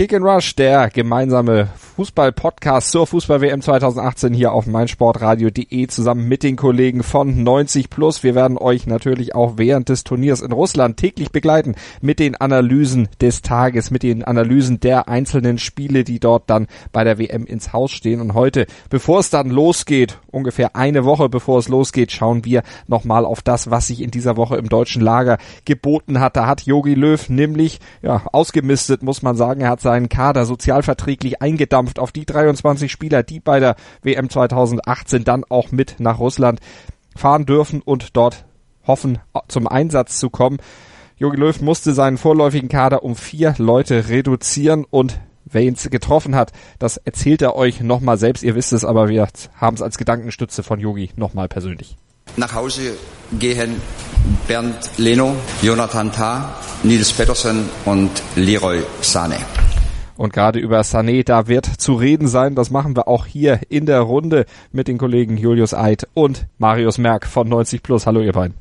Kick and Rush, der gemeinsame Fußball-Podcast zur Fußball-WM 2018 hier auf meinsportradio.de zusammen mit den Kollegen von 90 Plus. Wir werden euch natürlich auch während des Turniers in Russland täglich begleiten mit den Analysen des Tages, mit den Analysen der einzelnen Spiele, die dort dann bei der WM ins Haus stehen. Und heute, bevor es dann losgeht, ungefähr eine Woche bevor es losgeht, schauen wir nochmal auf das, was sich in dieser Woche im deutschen Lager geboten hat. Da hat Yogi Löw nämlich ja, ausgemistet, muss man sagen. Er hat seinen Kader sozialverträglich eingedampft auf die 23 Spieler, die bei der WM 2018 dann auch mit nach Russland fahren dürfen und dort hoffen, zum Einsatz zu kommen. Jogi Löw musste seinen vorläufigen Kader um vier Leute reduzieren und wer ihn getroffen hat, das erzählt er euch nochmal selbst. Ihr wisst es, aber wir haben es als Gedankenstütze von Yogi nochmal persönlich. Nach Hause gehen Bernd Leno, Jonathan Tah, Nils Pettersen und Leroy Sane. Und gerade über Sané, da wird zu reden sein. Das machen wir auch hier in der Runde mit den Kollegen Julius Eid und Marius Merck von 90 Plus. Hallo ihr beiden.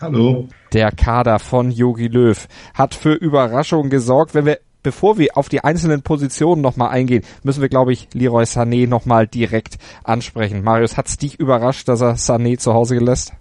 Hallo. Der Kader von Yogi Löw hat für Überraschungen gesorgt. Wenn wir bevor wir auf die einzelnen Positionen nochmal eingehen, müssen wir, glaube ich, Leroy Sané nochmal direkt ansprechen. Marius, hat's dich überrascht, dass er Sané zu Hause gelässt?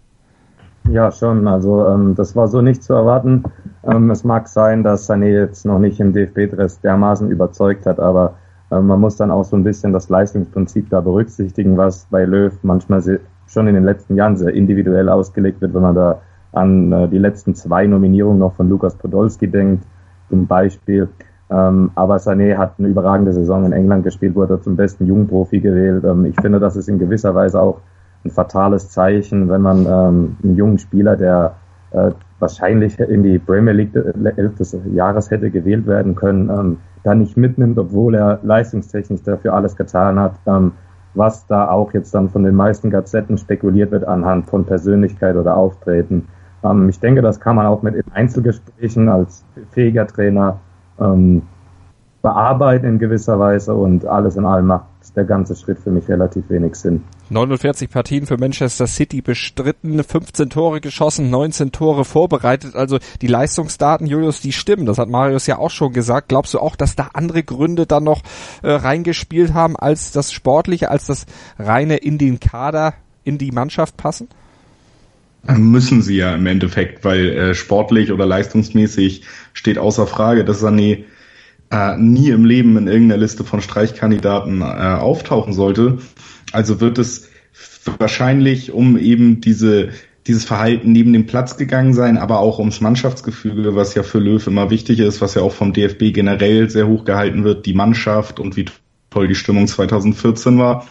Ja, schon. Also ähm, das war so nicht zu erwarten. Ähm, es mag sein, dass Sané jetzt noch nicht im DFB-Dress dermaßen überzeugt hat, aber ähm, man muss dann auch so ein bisschen das Leistungsprinzip da berücksichtigen, was bei Löw manchmal schon in den letzten Jahren sehr individuell ausgelegt wird, wenn man da an äh, die letzten zwei Nominierungen noch von Lukas Podolski denkt, zum Beispiel. Ähm, aber Sané hat eine überragende Saison in England gespielt, wurde zum besten Jugendprofi gewählt. Ähm, ich finde, das ist in gewisser Weise auch ein fatales Zeichen, wenn man ähm, einen jungen Spieler, der äh, wahrscheinlich in die Premier League des Jahres hätte gewählt werden können, ähm, da nicht mitnimmt, obwohl er leistungstechnisch dafür alles getan hat, ähm, was da auch jetzt dann von den meisten Gazetten spekuliert wird anhand von Persönlichkeit oder Auftreten. Ähm, ich denke, das kann man auch mit Einzelgesprächen als fähiger Trainer ähm, bearbeiten in gewisser Weise und alles in allem macht der ganze Schritt für mich relativ wenig Sinn. 49 Partien für Manchester City bestritten, 15 Tore geschossen, 19 Tore vorbereitet. Also die Leistungsdaten, Julius, die stimmen. Das hat Marius ja auch schon gesagt. Glaubst du auch, dass da andere Gründe dann noch äh, reingespielt haben als das Sportliche, als das reine in den Kader, in die Mannschaft passen? Müssen sie ja im Endeffekt, weil äh, sportlich oder leistungsmäßig steht außer Frage, dass Sané äh, nie im Leben in irgendeiner Liste von Streichkandidaten äh, auftauchen sollte. Also wird es wahrscheinlich um eben diese dieses Verhalten neben dem Platz gegangen sein, aber auch ums Mannschaftsgefüge, was ja für Löw immer wichtig ist, was ja auch vom DFB generell sehr hoch gehalten wird, die Mannschaft und wie toll die Stimmung 2014 war.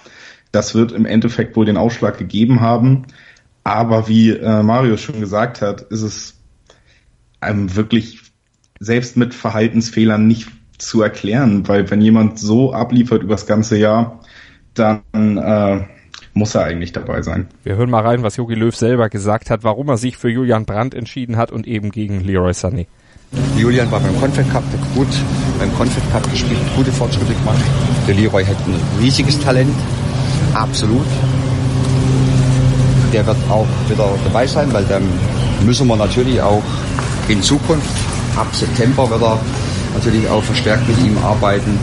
Das wird im Endeffekt wohl den Ausschlag gegeben haben. Aber wie äh, Marius schon gesagt hat, ist es einem wirklich selbst mit Verhaltensfehlern nicht zu erklären, weil wenn jemand so abliefert übers ganze Jahr, dann äh, muss er eigentlich dabei sein. Wir hören mal rein, was Jogi Löw selber gesagt hat, warum er sich für Julian Brandt entschieden hat und eben gegen Leroy Sané. Julian war beim Confed Cup gut, beim Confed Cup gespielt, gute Fortschritte gemacht. Der Leroy hat ein riesiges Talent, absolut. Der wird auch wieder dabei sein, weil dann müssen wir natürlich auch in Zukunft, ab September wird er natürlich auch verstärkt mit ihm arbeiten.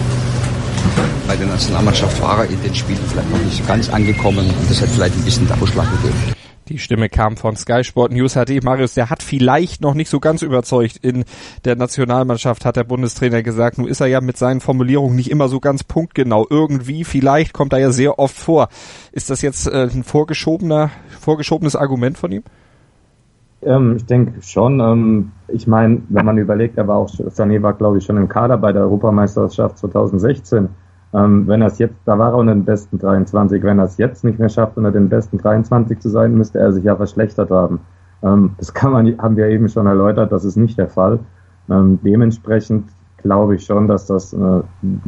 Bei der Nationalmannschaft war er in den Spielen vielleicht noch nicht so ganz angekommen und das hat vielleicht ein bisschen der Ausschlag gegeben. Die Stimme kam von Sky Sport News HD. Marius, der hat vielleicht noch nicht so ganz überzeugt in der Nationalmannschaft, hat der Bundestrainer gesagt. Nun ist er ja mit seinen Formulierungen nicht immer so ganz punktgenau. Irgendwie, vielleicht kommt er ja sehr oft vor. Ist das jetzt äh, ein vorgeschobener, vorgeschobenes Argument von ihm? Ähm, ich denke schon. Ähm, ich meine, wenn man überlegt, er war auch, Sané war glaube ich schon im Kader bei der Europameisterschaft 2016. Ähm, wenn er es jetzt, da war er unter den besten 23. Wenn er es jetzt nicht mehr schafft, unter den besten 23 zu sein, müsste er sich ja verschlechtert haben. Ähm, das kann man, haben wir eben schon erläutert, das ist nicht der Fall. Ähm, dementsprechend glaube ich schon, dass das äh, ein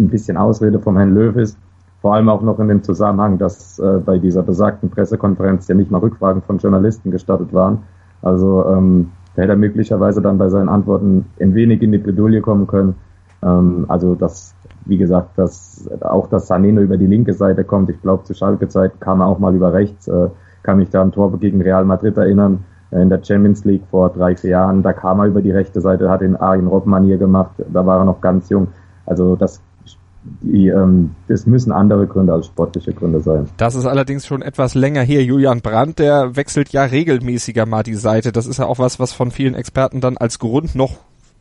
bisschen Ausrede vom Herrn Löw ist. Vor allem auch noch in dem Zusammenhang, dass äh, bei dieser besagten Pressekonferenz ja nicht mal Rückfragen von Journalisten gestattet waren. Also ähm, da hätte er möglicherweise dann bei seinen Antworten ein wenig in die Bredouille kommen können. Ähm, also das wie gesagt, dass auch dass Sané nur über die linke Seite kommt. Ich glaube, zu Schalke-Zeit kam er auch mal über rechts. Äh, kann mich da an Tor gegen Real Madrid erinnern äh, in der Champions League vor drei, vier Jahren. Da kam er über die rechte Seite, hat den Arjen Robben-Manier gemacht. Da war er noch ganz jung. Also das die, ähm, das müssen andere Gründe als sportliche Gründe sein. Das ist allerdings schon etwas länger her. Julian Brandt, der wechselt ja regelmäßiger mal die Seite. Das ist ja auch was, was von vielen Experten dann als Grund noch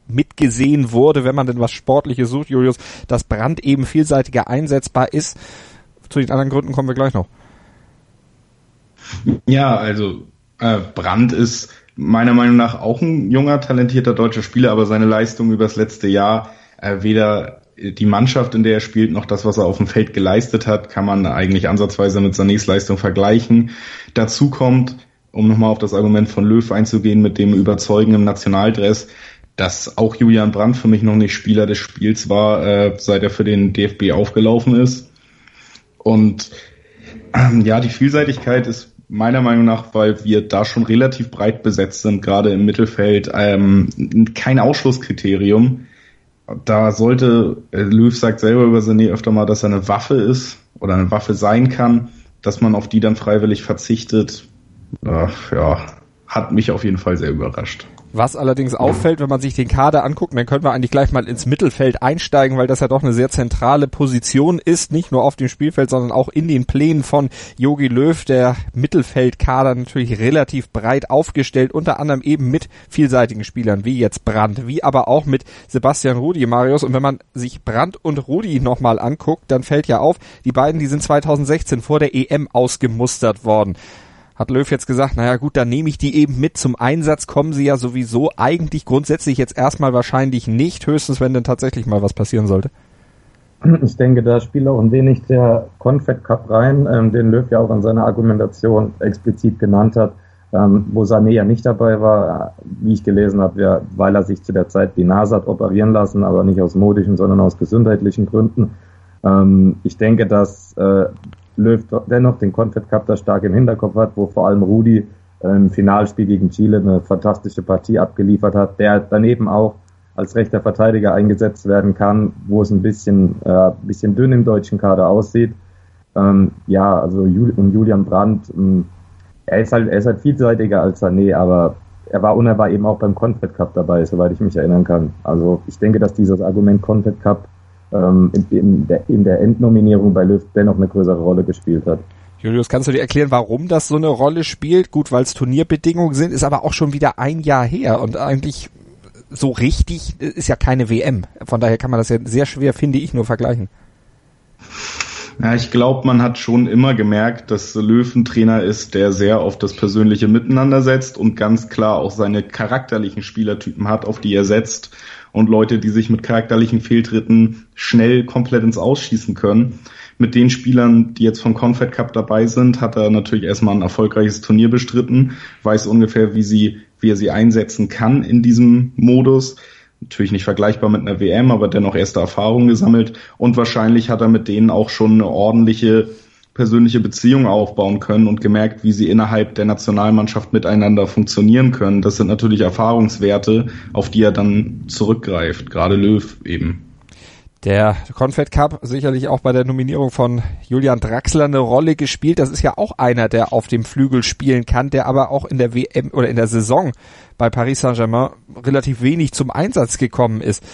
mitgesehen wurde, wenn man denn was Sportliches sucht, Julius, dass Brandt eben vielseitiger einsetzbar ist. Zu den anderen Gründen kommen wir gleich noch. Ja, also äh, Brandt ist meiner Meinung nach auch ein junger, talentierter deutscher Spieler, aber seine Leistung übers letzte Jahr äh, weder die Mannschaft, in der er spielt, noch das, was er auf dem Feld geleistet hat, kann man eigentlich ansatzweise mit Sanés Leistung vergleichen. Dazu kommt, um nochmal auf das Argument von Löw einzugehen, mit dem Überzeugen im Nationaldress, dass auch Julian Brandt für mich noch nicht Spieler des Spiels war, äh, seit er für den DFB aufgelaufen ist. Und ähm, ja, die Vielseitigkeit ist meiner Meinung nach, weil wir da schon relativ breit besetzt sind, gerade im Mittelfeld, ähm, kein Ausschlusskriterium da sollte, äh, Löw sagt selber über Sané öfter mal, dass er eine Waffe ist oder eine Waffe sein kann, dass man auf die dann freiwillig verzichtet, ach, ja, hat mich auf jeden Fall sehr überrascht. Was allerdings auffällt, wenn man sich den Kader anguckt, dann können wir eigentlich gleich mal ins Mittelfeld einsteigen, weil das ja doch eine sehr zentrale Position ist, nicht nur auf dem Spielfeld, sondern auch in den Plänen von Yogi Löw, der Mittelfeldkader natürlich relativ breit aufgestellt, unter anderem eben mit vielseitigen Spielern, wie jetzt Brandt, wie aber auch mit Sebastian Rudi, Marius. Und wenn man sich Brandt und Rudi nochmal anguckt, dann fällt ja auf, die beiden, die sind 2016 vor der EM ausgemustert worden hat Löw jetzt gesagt, naja gut, dann nehme ich die eben mit. Zum Einsatz kommen sie ja sowieso eigentlich grundsätzlich jetzt erstmal wahrscheinlich nicht, höchstens wenn denn tatsächlich mal was passieren sollte. Ich denke, da spielt auch ein wenig der Confed Cup rein, ähm, den Löw ja auch in seiner Argumentation explizit genannt hat, ähm, wo Sané ja nicht dabei war, wie ich gelesen habe, weil er sich zu der Zeit die Nase hat operieren lassen, aber nicht aus modischen, sondern aus gesundheitlichen Gründen. Ähm, ich denke, dass äh, Löw dennoch den Confed Cup da stark im Hinterkopf hat, wo vor allem Rudi im Finalspiel gegen Chile eine fantastische Partie abgeliefert hat, der daneben auch als rechter Verteidiger eingesetzt werden kann, wo es ein bisschen, äh, bisschen dünn im deutschen Kader aussieht. Ähm, ja, also Jul und Julian Brandt, ähm, er ist halt, er ist halt vielseitiger als Sané, aber er war und eben auch beim Confed Cup dabei, soweit ich mich erinnern kann. Also ich denke, dass dieses Argument Confed Cup ähm, in, in, der, in der Endnominierung bei Löw dennoch eine größere Rolle gespielt hat. Julius, kannst du dir erklären, warum das so eine Rolle spielt? Gut, weil es Turnierbedingungen sind, ist aber auch schon wieder ein Jahr her und eigentlich so richtig ist ja keine WM. Von daher kann man das ja sehr schwer, finde ich, nur vergleichen. Ja, ich glaube, man hat schon immer gemerkt, dass Löw ein Trainer ist, der sehr auf das persönliche Miteinander setzt und ganz klar auch seine charakterlichen Spielertypen hat, auf die er setzt und Leute, die sich mit charakterlichen Fehltritten schnell komplett ins Ausschießen können. Mit den Spielern, die jetzt vom Confed Cup dabei sind, hat er natürlich erstmal ein erfolgreiches Turnier bestritten, weiß ungefähr, wie sie, wie er sie einsetzen kann in diesem Modus. Natürlich nicht vergleichbar mit einer WM, aber dennoch erste Erfahrungen gesammelt und wahrscheinlich hat er mit denen auch schon eine ordentliche persönliche Beziehung aufbauen können und gemerkt, wie sie innerhalb der Nationalmannschaft miteinander funktionieren können. Das sind natürlich Erfahrungswerte, auf die er dann zurückgreift, gerade Löw eben. Der Confed Cup sicherlich auch bei der Nominierung von Julian Draxler eine Rolle gespielt. Das ist ja auch einer, der auf dem Flügel spielen kann, der aber auch in der WM oder in der Saison bei Paris Saint-Germain relativ wenig zum Einsatz gekommen ist.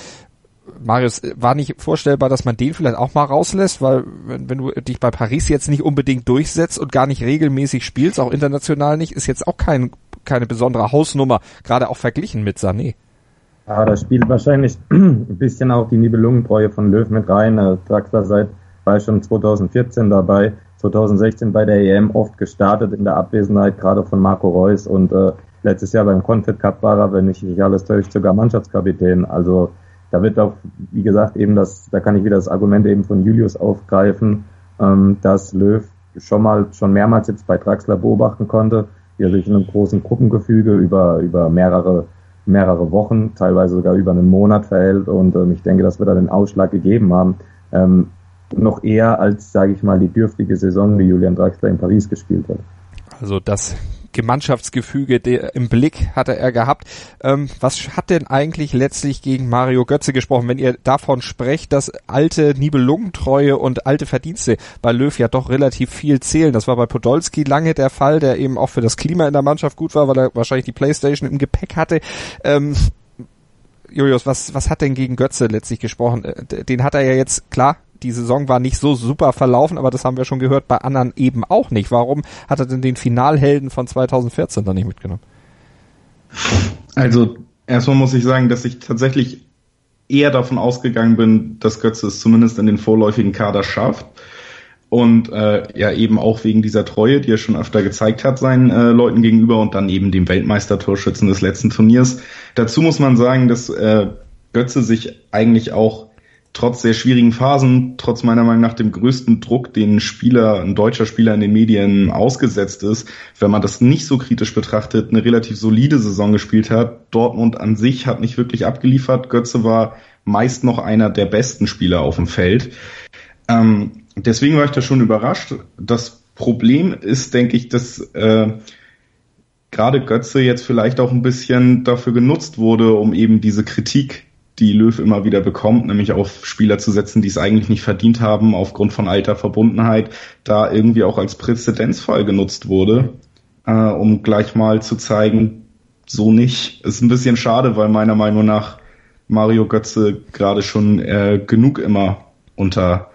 Marius, war nicht vorstellbar, dass man den vielleicht auch mal rauslässt, weil wenn, wenn, du dich bei Paris jetzt nicht unbedingt durchsetzt und gar nicht regelmäßig spielst, auch international nicht, ist jetzt auch kein, keine besondere Hausnummer, gerade auch verglichen mit Sané. Ja, da spielt wahrscheinlich ein bisschen auch die Nibelungentreue von Löw mit rein. Draxler seit war schon 2014 dabei, 2016 bei der EM oft gestartet in der Abwesenheit gerade von Marco Reus und äh, letztes Jahr beim Confed Cup war er, wenn ich nicht alles täuscht, sogar Mannschaftskapitän. Also da wird auch, wie gesagt, eben das, da kann ich wieder das Argument eben von Julius aufgreifen, ähm, dass Löw schon mal, schon mehrmals jetzt bei Draxler beobachten konnte, wie er sich in einem großen Gruppengefüge über, über mehrere, mehrere Wochen, teilweise sogar über einen Monat verhält und ähm, ich denke, das wird dann den Ausschlag gegeben haben. Ähm, noch eher als, sage ich mal, die dürftige Saison, die Julian Draxler in Paris gespielt hat. Also das Gemeinschaftsgefüge im Blick hatte er gehabt. Ähm, was hat denn eigentlich letztlich gegen Mario Götze gesprochen, wenn ihr davon sprecht, dass alte Nibelungentreue und alte Verdienste bei Löw ja doch relativ viel zählen? Das war bei Podolski lange der Fall, der eben auch für das Klima in der Mannschaft gut war, weil er wahrscheinlich die Playstation im Gepäck hatte. Ähm, Julius, was, was hat denn gegen Götze letztlich gesprochen? Äh, den hat er ja jetzt, klar, die Saison war nicht so super verlaufen, aber das haben wir schon gehört, bei anderen eben auch nicht. Warum hat er denn den Finalhelden von 2014 dann nicht mitgenommen? Also, erstmal muss ich sagen, dass ich tatsächlich eher davon ausgegangen bin, dass Götze es zumindest in den vorläufigen Kader schafft. Und äh, ja, eben auch wegen dieser Treue, die er schon öfter gezeigt hat seinen äh, Leuten gegenüber und dann eben dem Weltmeistertorschützen des letzten Turniers. Dazu muss man sagen, dass äh, Götze sich eigentlich auch trotz der schwierigen Phasen, trotz meiner Meinung nach dem größten Druck, den ein Spieler, ein deutscher Spieler in den Medien ausgesetzt ist, wenn man das nicht so kritisch betrachtet, eine relativ solide Saison gespielt hat. Dortmund an sich hat nicht wirklich abgeliefert. Götze war meist noch einer der besten Spieler auf dem Feld. Ähm, deswegen war ich da schon überrascht. Das Problem ist, denke ich, dass äh, gerade Götze jetzt vielleicht auch ein bisschen dafür genutzt wurde, um eben diese Kritik die Löw immer wieder bekommt, nämlich auf Spieler zu setzen, die es eigentlich nicht verdient haben, aufgrund von alter Verbundenheit, da irgendwie auch als Präzedenzfall genutzt wurde, äh, um gleich mal zu zeigen, so nicht. Ist ein bisschen schade, weil meiner Meinung nach Mario Götze gerade schon äh, genug immer unter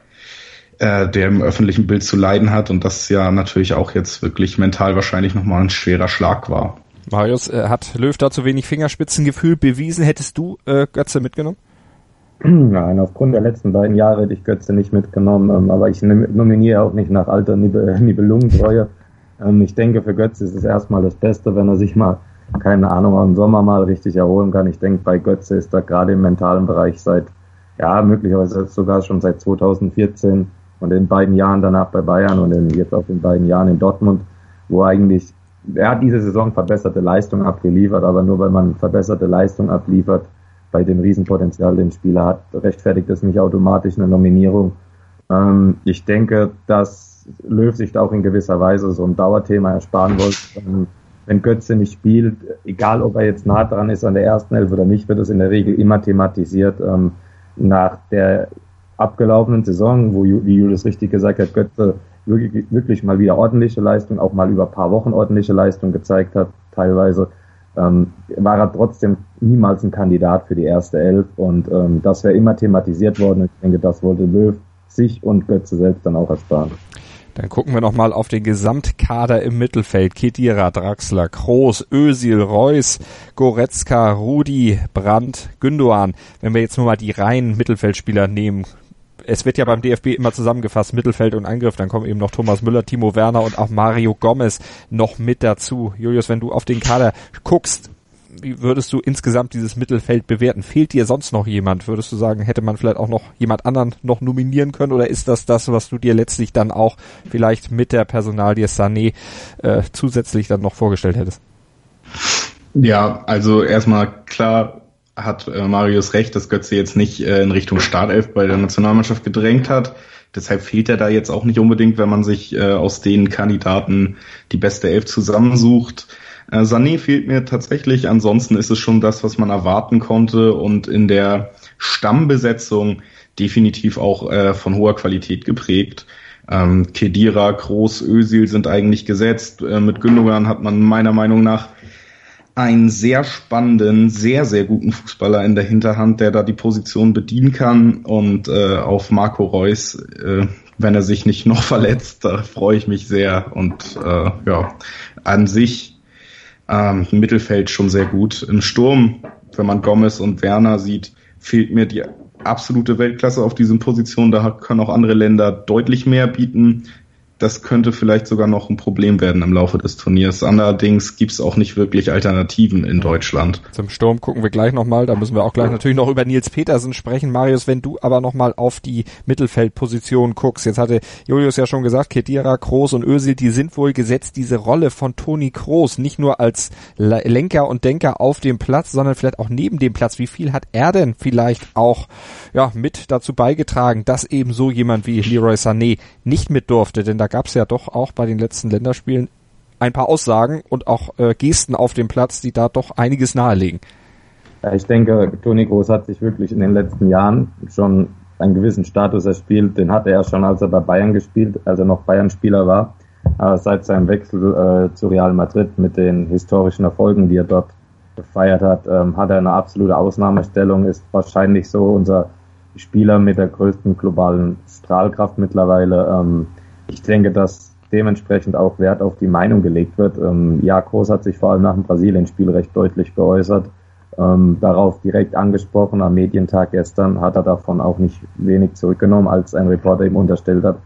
äh, der im öffentlichen Bild zu leiden hat und das ja natürlich auch jetzt wirklich mental wahrscheinlich nochmal ein schwerer Schlag war. Marius, äh, hat Löw da zu wenig Fingerspitzengefühl bewiesen? Hättest du äh, Götze mitgenommen? Nein, aufgrund der letzten beiden Jahre hätte ich Götze nicht mitgenommen, ähm, aber ich nominiere auch nicht nach alter Nibel Nibelungentreue. Ähm, ich denke, für Götze ist es erstmal das Beste, wenn er sich mal, keine Ahnung, im Sommer mal richtig erholen kann. Ich denke, bei Götze ist er gerade im mentalen Bereich seit, ja, möglicherweise sogar schon seit 2014 und in beiden Jahren danach bei Bayern und in, jetzt auch in beiden Jahren in Dortmund, wo eigentlich er hat diese Saison verbesserte Leistung abgeliefert, aber nur weil man verbesserte Leistung abliefert, bei dem Riesenpotenzial, den Spieler hat, rechtfertigt das nicht automatisch eine Nominierung. Ähm, ich denke, dass Löw sich auch in gewisser Weise so ein Dauerthema ersparen wollte. Ähm, wenn Götze nicht spielt, egal ob er jetzt nah dran ist an der ersten Elf oder nicht, wird es in der Regel immer thematisiert. Ähm, nach der abgelaufenen Saison, wo, wie Julius richtig gesagt hat, Götze wirklich, wirklich mal wieder ordentliche Leistung, auch mal über paar Wochen ordentliche Leistung gezeigt hat, teilweise, ähm, war er trotzdem niemals ein Kandidat für die erste Elf und ähm, das wäre immer thematisiert worden. Ich denke, das wollte Löw sich und Götze selbst dann auch ersparen. Dann gucken wir nochmal auf den Gesamtkader im Mittelfeld. Kedira, Draxler, Kroos, Ösil, Reus, Goretzka, Rudi, Brandt, Gündoan. Wenn wir jetzt nur mal die reinen Mittelfeldspieler nehmen, es wird ja beim DFB immer zusammengefasst, Mittelfeld und Angriff, dann kommen eben noch Thomas Müller, Timo Werner und auch Mario Gomez noch mit dazu. Julius, wenn du auf den Kader guckst, wie würdest du insgesamt dieses Mittelfeld bewerten? Fehlt dir sonst noch jemand? Würdest du sagen, hätte man vielleicht auch noch jemand anderen noch nominieren können oder ist das das, was du dir letztlich dann auch vielleicht mit der Personalie Sané äh, zusätzlich dann noch vorgestellt hättest? Ja, also erstmal klar, hat äh, Marius recht, dass Götze jetzt nicht äh, in Richtung Startelf bei der Nationalmannschaft gedrängt hat. Deshalb fehlt er da jetzt auch nicht unbedingt, wenn man sich äh, aus den Kandidaten die beste Elf zusammensucht. Äh, Sané fehlt mir tatsächlich. Ansonsten ist es schon das, was man erwarten konnte und in der Stammbesetzung definitiv auch äh, von hoher Qualität geprägt. Ähm, Kedira, Groß, Özil sind eigentlich gesetzt. Äh, mit Gündogan hat man meiner Meinung nach einen sehr spannenden, sehr, sehr guten Fußballer in der Hinterhand, der da die Position bedienen kann. Und äh, auf Marco Reus, äh, wenn er sich nicht noch verletzt, da freue ich mich sehr. Und äh, ja, an sich ähm, Mittelfeld schon sehr gut. Im Sturm, wenn man Gomez und Werner sieht, fehlt mir die absolute Weltklasse auf diesen Positionen. Da können auch andere Länder deutlich mehr bieten das könnte vielleicht sogar noch ein Problem werden im Laufe des Turniers. Allerdings gibt es auch nicht wirklich Alternativen in Deutschland. Zum Sturm gucken wir gleich nochmal. Da müssen wir auch gleich natürlich noch über Nils Petersen sprechen. Marius, wenn du aber nochmal auf die Mittelfeldposition guckst. Jetzt hatte Julius ja schon gesagt, Kedira, Kroos und Özil, die sind wohl gesetzt, diese Rolle von Toni Kroos, nicht nur als Lenker und Denker auf dem Platz, sondern vielleicht auch neben dem Platz. Wie viel hat er denn vielleicht auch ja, mit dazu beigetragen, dass eben so jemand wie Leroy Sané nicht mit durfte? Denn da gab es ja doch auch bei den letzten Länderspielen ein paar Aussagen und auch äh, Gesten auf dem Platz, die da doch einiges nahelegen. Ich denke, Toni Groß hat sich wirklich in den letzten Jahren schon einen gewissen Status erspielt. Den hatte er schon, als er bei Bayern gespielt, als er noch Bayern-Spieler war. Aber seit seinem Wechsel äh, zu Real Madrid mit den historischen Erfolgen, die er dort gefeiert hat, ähm, hat er eine absolute Ausnahmestellung, ist wahrscheinlich so unser Spieler mit der größten globalen Strahlkraft mittlerweile. Ähm, ich denke, dass dementsprechend auch Wert auf die Meinung gelegt wird. Ähm, ja, Groß hat sich vor allem nach dem Brasilien-Spiel recht deutlich geäußert. Ähm, darauf direkt angesprochen am Medientag gestern hat er davon auch nicht wenig zurückgenommen, als ein Reporter ihm unterstellt hat,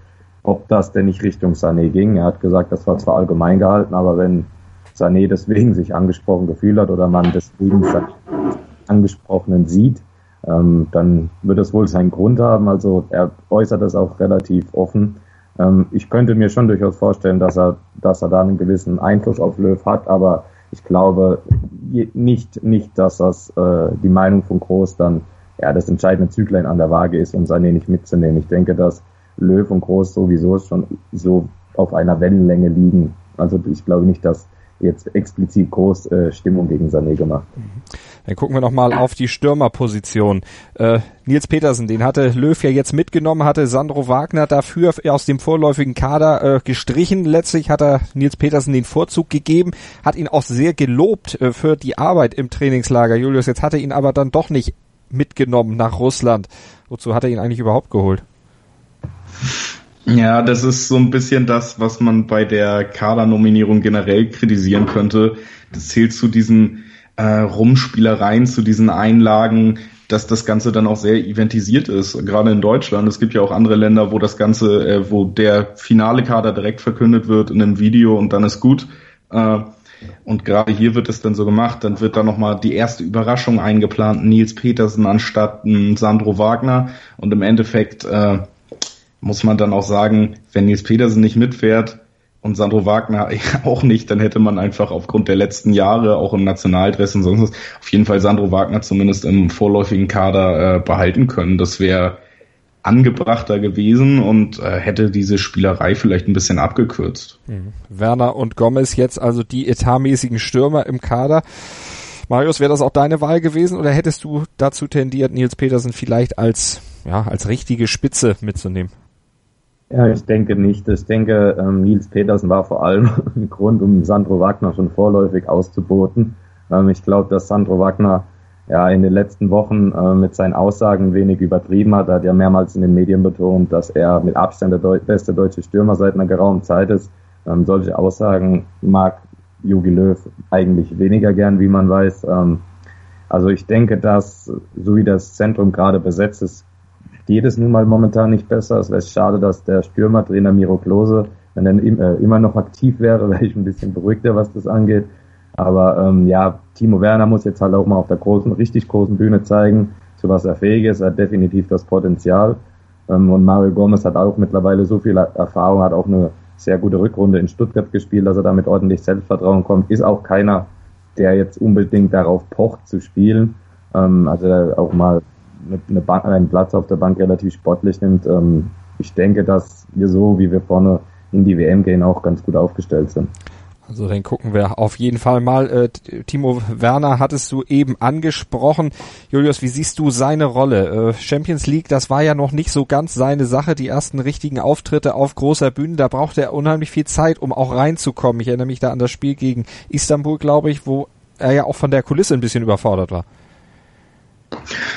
ob das denn nicht Richtung Sané ging. Er hat gesagt, das war zwar allgemein gehalten, aber wenn Sané deswegen sich angesprochen gefühlt hat oder man deswegen seinen Angesprochenen sieht, ähm, dann wird es wohl seinen Grund haben. Also er äußert das auch relativ offen. Ähm, ich könnte mir schon durchaus vorstellen, dass er, dass er da einen gewissen Einfluss auf Löw hat, aber ich glaube nicht, nicht, dass das äh, die Meinung von Groß dann ja das entscheidende Züglein an der Waage ist, um Sané nicht mitzunehmen. Ich denke, dass Löw und Groß sowieso schon so auf einer Wellenlänge liegen. Also ich glaube nicht, dass jetzt explizit groß äh, Stimmung gegen Sané gemacht. Dann gucken wir nochmal auf die Stürmerposition. Äh, Nils Petersen, den hatte Löw ja jetzt mitgenommen, hatte Sandro Wagner dafür aus dem vorläufigen Kader äh, gestrichen. Letztlich hat er Nils Petersen den Vorzug gegeben, hat ihn auch sehr gelobt äh, für die Arbeit im Trainingslager. Julius, jetzt hat er ihn aber dann doch nicht mitgenommen nach Russland. Wozu hat er ihn eigentlich überhaupt geholt? Ja, das ist so ein bisschen das, was man bei der Kadernominierung generell kritisieren könnte. Das zählt zu diesen äh, Rumspielereien, zu diesen Einlagen, dass das Ganze dann auch sehr eventisiert ist, gerade in Deutschland. Es gibt ja auch andere Länder, wo das Ganze, äh, wo der finale Kader direkt verkündet wird in einem Video und dann ist gut. Äh, und gerade hier wird es dann so gemacht, dann wird da nochmal die erste Überraschung eingeplant, Nils Petersen anstatt Sandro Wagner. Und im Endeffekt äh, muss man dann auch sagen, wenn Nils Petersen nicht mitfährt und Sandro Wagner auch nicht, dann hätte man einfach aufgrund der letzten Jahre, auch im Nationaldress und sonst was, auf jeden Fall Sandro Wagner zumindest im vorläufigen Kader äh, behalten können. Das wäre angebrachter gewesen und äh, hätte diese Spielerei vielleicht ein bisschen abgekürzt. Mhm. Werner und Gomez jetzt also die etatmäßigen Stürmer im Kader. Marius, wäre das auch deine Wahl gewesen oder hättest du dazu tendiert, Nils Petersen vielleicht als, ja, als richtige Spitze mitzunehmen? Ja, ich denke nicht. Ich denke, ähm, Nils Petersen war vor allem ein Grund, um Sandro Wagner schon vorläufig auszuboten. Ähm, ich glaube, dass Sandro Wagner ja in den letzten Wochen äh, mit seinen Aussagen wenig übertrieben hat. Er hat ja mehrmals in den Medien betont, dass er mit Abstand der Deu beste deutsche Stürmer seit einer geraumen Zeit ist. Ähm, solche Aussagen mag Jogi Löw eigentlich weniger gern, wie man weiß. Ähm, also ich denke, dass so wie das Zentrum gerade besetzt ist, geht es nun mal momentan nicht besser. Es wäre schade, dass der Stürmertrainer Miro Klose, wenn er äh, immer noch aktiv wäre, wäre ich ein bisschen beruhigter, was das angeht. Aber ähm, ja, Timo Werner muss jetzt halt auch mal auf der großen, richtig großen Bühne zeigen, zu was er fähig ist. Er hat definitiv das Potenzial. Ähm, und Mario Gomez hat auch mittlerweile so viel Erfahrung, hat auch eine sehr gute Rückrunde in Stuttgart gespielt, dass er damit ordentlich Selbstvertrauen kommt. Ist auch keiner, der jetzt unbedingt darauf pocht zu spielen. Ähm, also auch mal eine Bank, einen Platz auf der Bank relativ sportlich nimmt. Ähm, ich denke, dass wir so, wie wir vorne in die WM gehen, auch ganz gut aufgestellt sind. Also dann gucken wir auf jeden Fall mal. Äh, Timo Werner hattest du eben angesprochen. Julius, wie siehst du seine Rolle? Äh, Champions League, das war ja noch nicht so ganz seine Sache. Die ersten richtigen Auftritte auf großer Bühne, da brauchte er unheimlich viel Zeit, um auch reinzukommen. Ich erinnere mich da an das Spiel gegen Istanbul, glaube ich, wo er ja auch von der Kulisse ein bisschen überfordert war.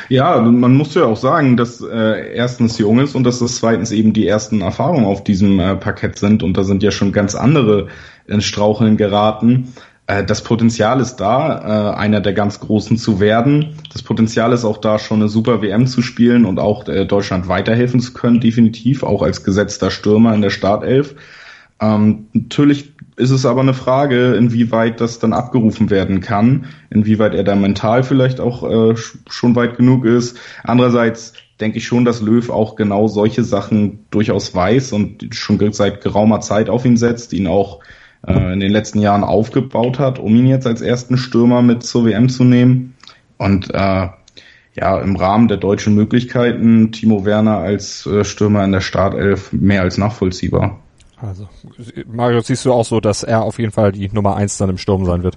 Ja, man muss ja auch sagen, dass äh, erstens jung ist und dass das zweitens eben die ersten Erfahrungen auf diesem äh, Parkett sind und da sind ja schon ganz andere in Straucheln geraten. Äh, das Potenzial ist da, äh, einer der ganz Großen zu werden. Das Potenzial ist auch da, schon eine super WM zu spielen und auch äh, Deutschland weiterhelfen zu können, definitiv, auch als gesetzter Stürmer in der Startelf. Ähm, natürlich ist es aber eine Frage, inwieweit das dann abgerufen werden kann, inwieweit er da mental vielleicht auch äh, schon weit genug ist. Andererseits denke ich schon, dass Löw auch genau solche Sachen durchaus weiß und schon seit geraumer Zeit auf ihn setzt, ihn auch äh, in den letzten Jahren aufgebaut hat, um ihn jetzt als ersten Stürmer mit zur WM zu nehmen. Und äh, ja, im Rahmen der deutschen Möglichkeiten Timo Werner als äh, Stürmer in der Startelf mehr als nachvollziehbar. Also, Mario, siehst du auch so, dass er auf jeden Fall die Nummer eins dann im Sturm sein wird?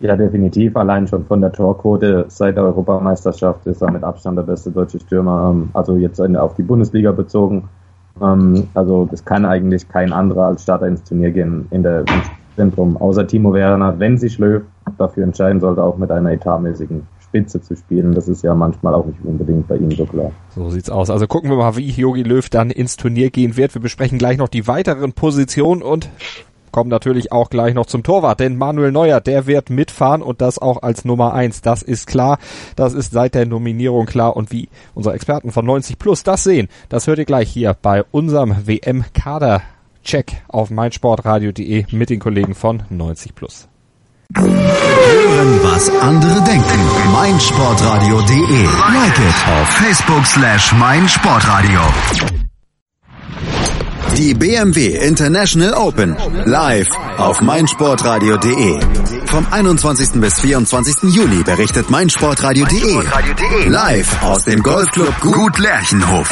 Ja, definitiv. Allein schon von der Torquote seit der Europameisterschaft ist er mit Abstand der beste deutsche Stürmer. Ähm, also jetzt auf die Bundesliga bezogen. Ähm, also es kann eigentlich kein anderer als Starter ins Turnier gehen in der, Zentrum, außer Timo Werner, wenn sich Löw dafür entscheiden sollte, auch mit einer etatmäßigen Spitze zu spielen. Das ist ja manchmal auch nicht unbedingt bei ihm so klar. So sieht's aus. Also gucken wir mal, wie Jogi Löw dann ins Turnier gehen wird. Wir besprechen gleich noch die weiteren Positionen und kommen natürlich auch gleich noch zum Torwart, denn Manuel Neuer, der wird mitfahren und das auch als Nummer eins. Das ist klar. Das ist seit der Nominierung klar und wie unsere Experten von 90 Plus das sehen, das hört ihr gleich hier bei unserem WM-Kader. Check auf meinsportradio.de mit den Kollegen von 90 Plus. Hören, was andere denken. meinsportradio.de. Like it auf Facebook slash meinsportradio. Die BMW International Open live auf meinsportradio.de. Vom 21. bis 24. Juli berichtet meinsportradio.de live aus dem Golfclub Gut Lerchenhof.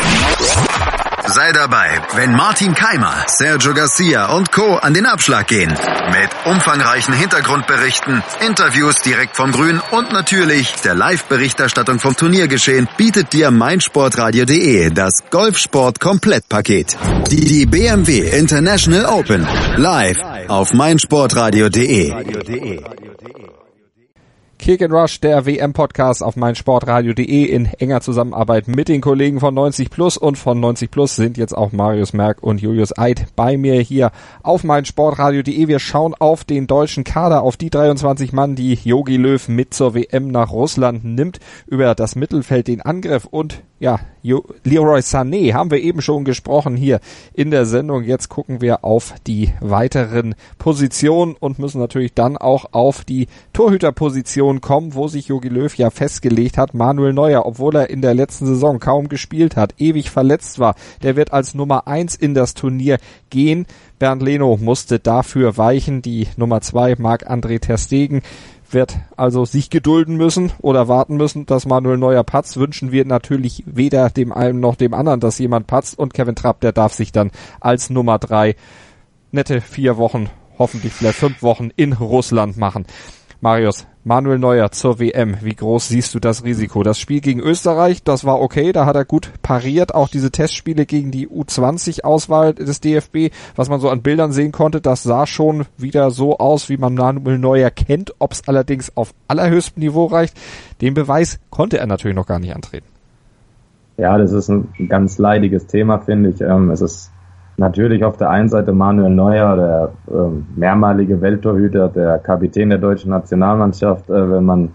Sei dabei, wenn Martin Keimer, Sergio Garcia und Co. an den Abschlag gehen. Mit umfangreichen Hintergrundberichten, Interviews direkt vom Grün und natürlich der Live-Berichterstattung vom Turniergeschehen bietet dir meinsportradio.de das Golfsport-Komplettpaket. Die, BMW International Open live auf meinsportradio.de. Kick and Rush, der WM-Podcast auf meinsportradio.de in enger Zusammenarbeit mit den Kollegen von 90 Plus und von 90 Plus sind jetzt auch Marius Merck und Julius Eid bei mir hier auf meinsportradio.de. Wir schauen auf den deutschen Kader, auf die 23 Mann, die Yogi Löw mit zur WM nach Russland nimmt, über das Mittelfeld den Angriff und ja, Leroy Sané haben wir eben schon gesprochen hier in der Sendung. Jetzt gucken wir auf die weiteren Positionen und müssen natürlich dann auch auf die Torhüterposition kommen, wo sich Jogi Löw ja festgelegt hat. Manuel Neuer, obwohl er in der letzten Saison kaum gespielt hat, ewig verletzt war, der wird als Nummer eins in das Turnier gehen. Bernd Leno musste dafür weichen. Die Nummer zwei, Marc-André Terstegen, wird also sich gedulden müssen oder warten müssen, dass Manuel Neuer patzt. Wünschen wir natürlich weder dem einen noch dem anderen, dass jemand patzt. Und Kevin Trapp, der darf sich dann als Nummer drei nette vier Wochen, hoffentlich vielleicht fünf Wochen in Russland machen. Marius, Manuel Neuer zur WM. Wie groß siehst du das Risiko? Das Spiel gegen Österreich, das war okay, da hat er gut pariert. Auch diese Testspiele gegen die U20-Auswahl des DFB, was man so an Bildern sehen konnte, das sah schon wieder so aus, wie man Manuel Neuer kennt. Ob es allerdings auf allerhöchstem Niveau reicht, den Beweis konnte er natürlich noch gar nicht antreten. Ja, das ist ein ganz leidiges Thema, finde ich. Ähm, es ist natürlich auf der einen Seite Manuel Neuer, der äh, mehrmalige Welttorhüter, der Kapitän der deutschen Nationalmannschaft, äh, wenn man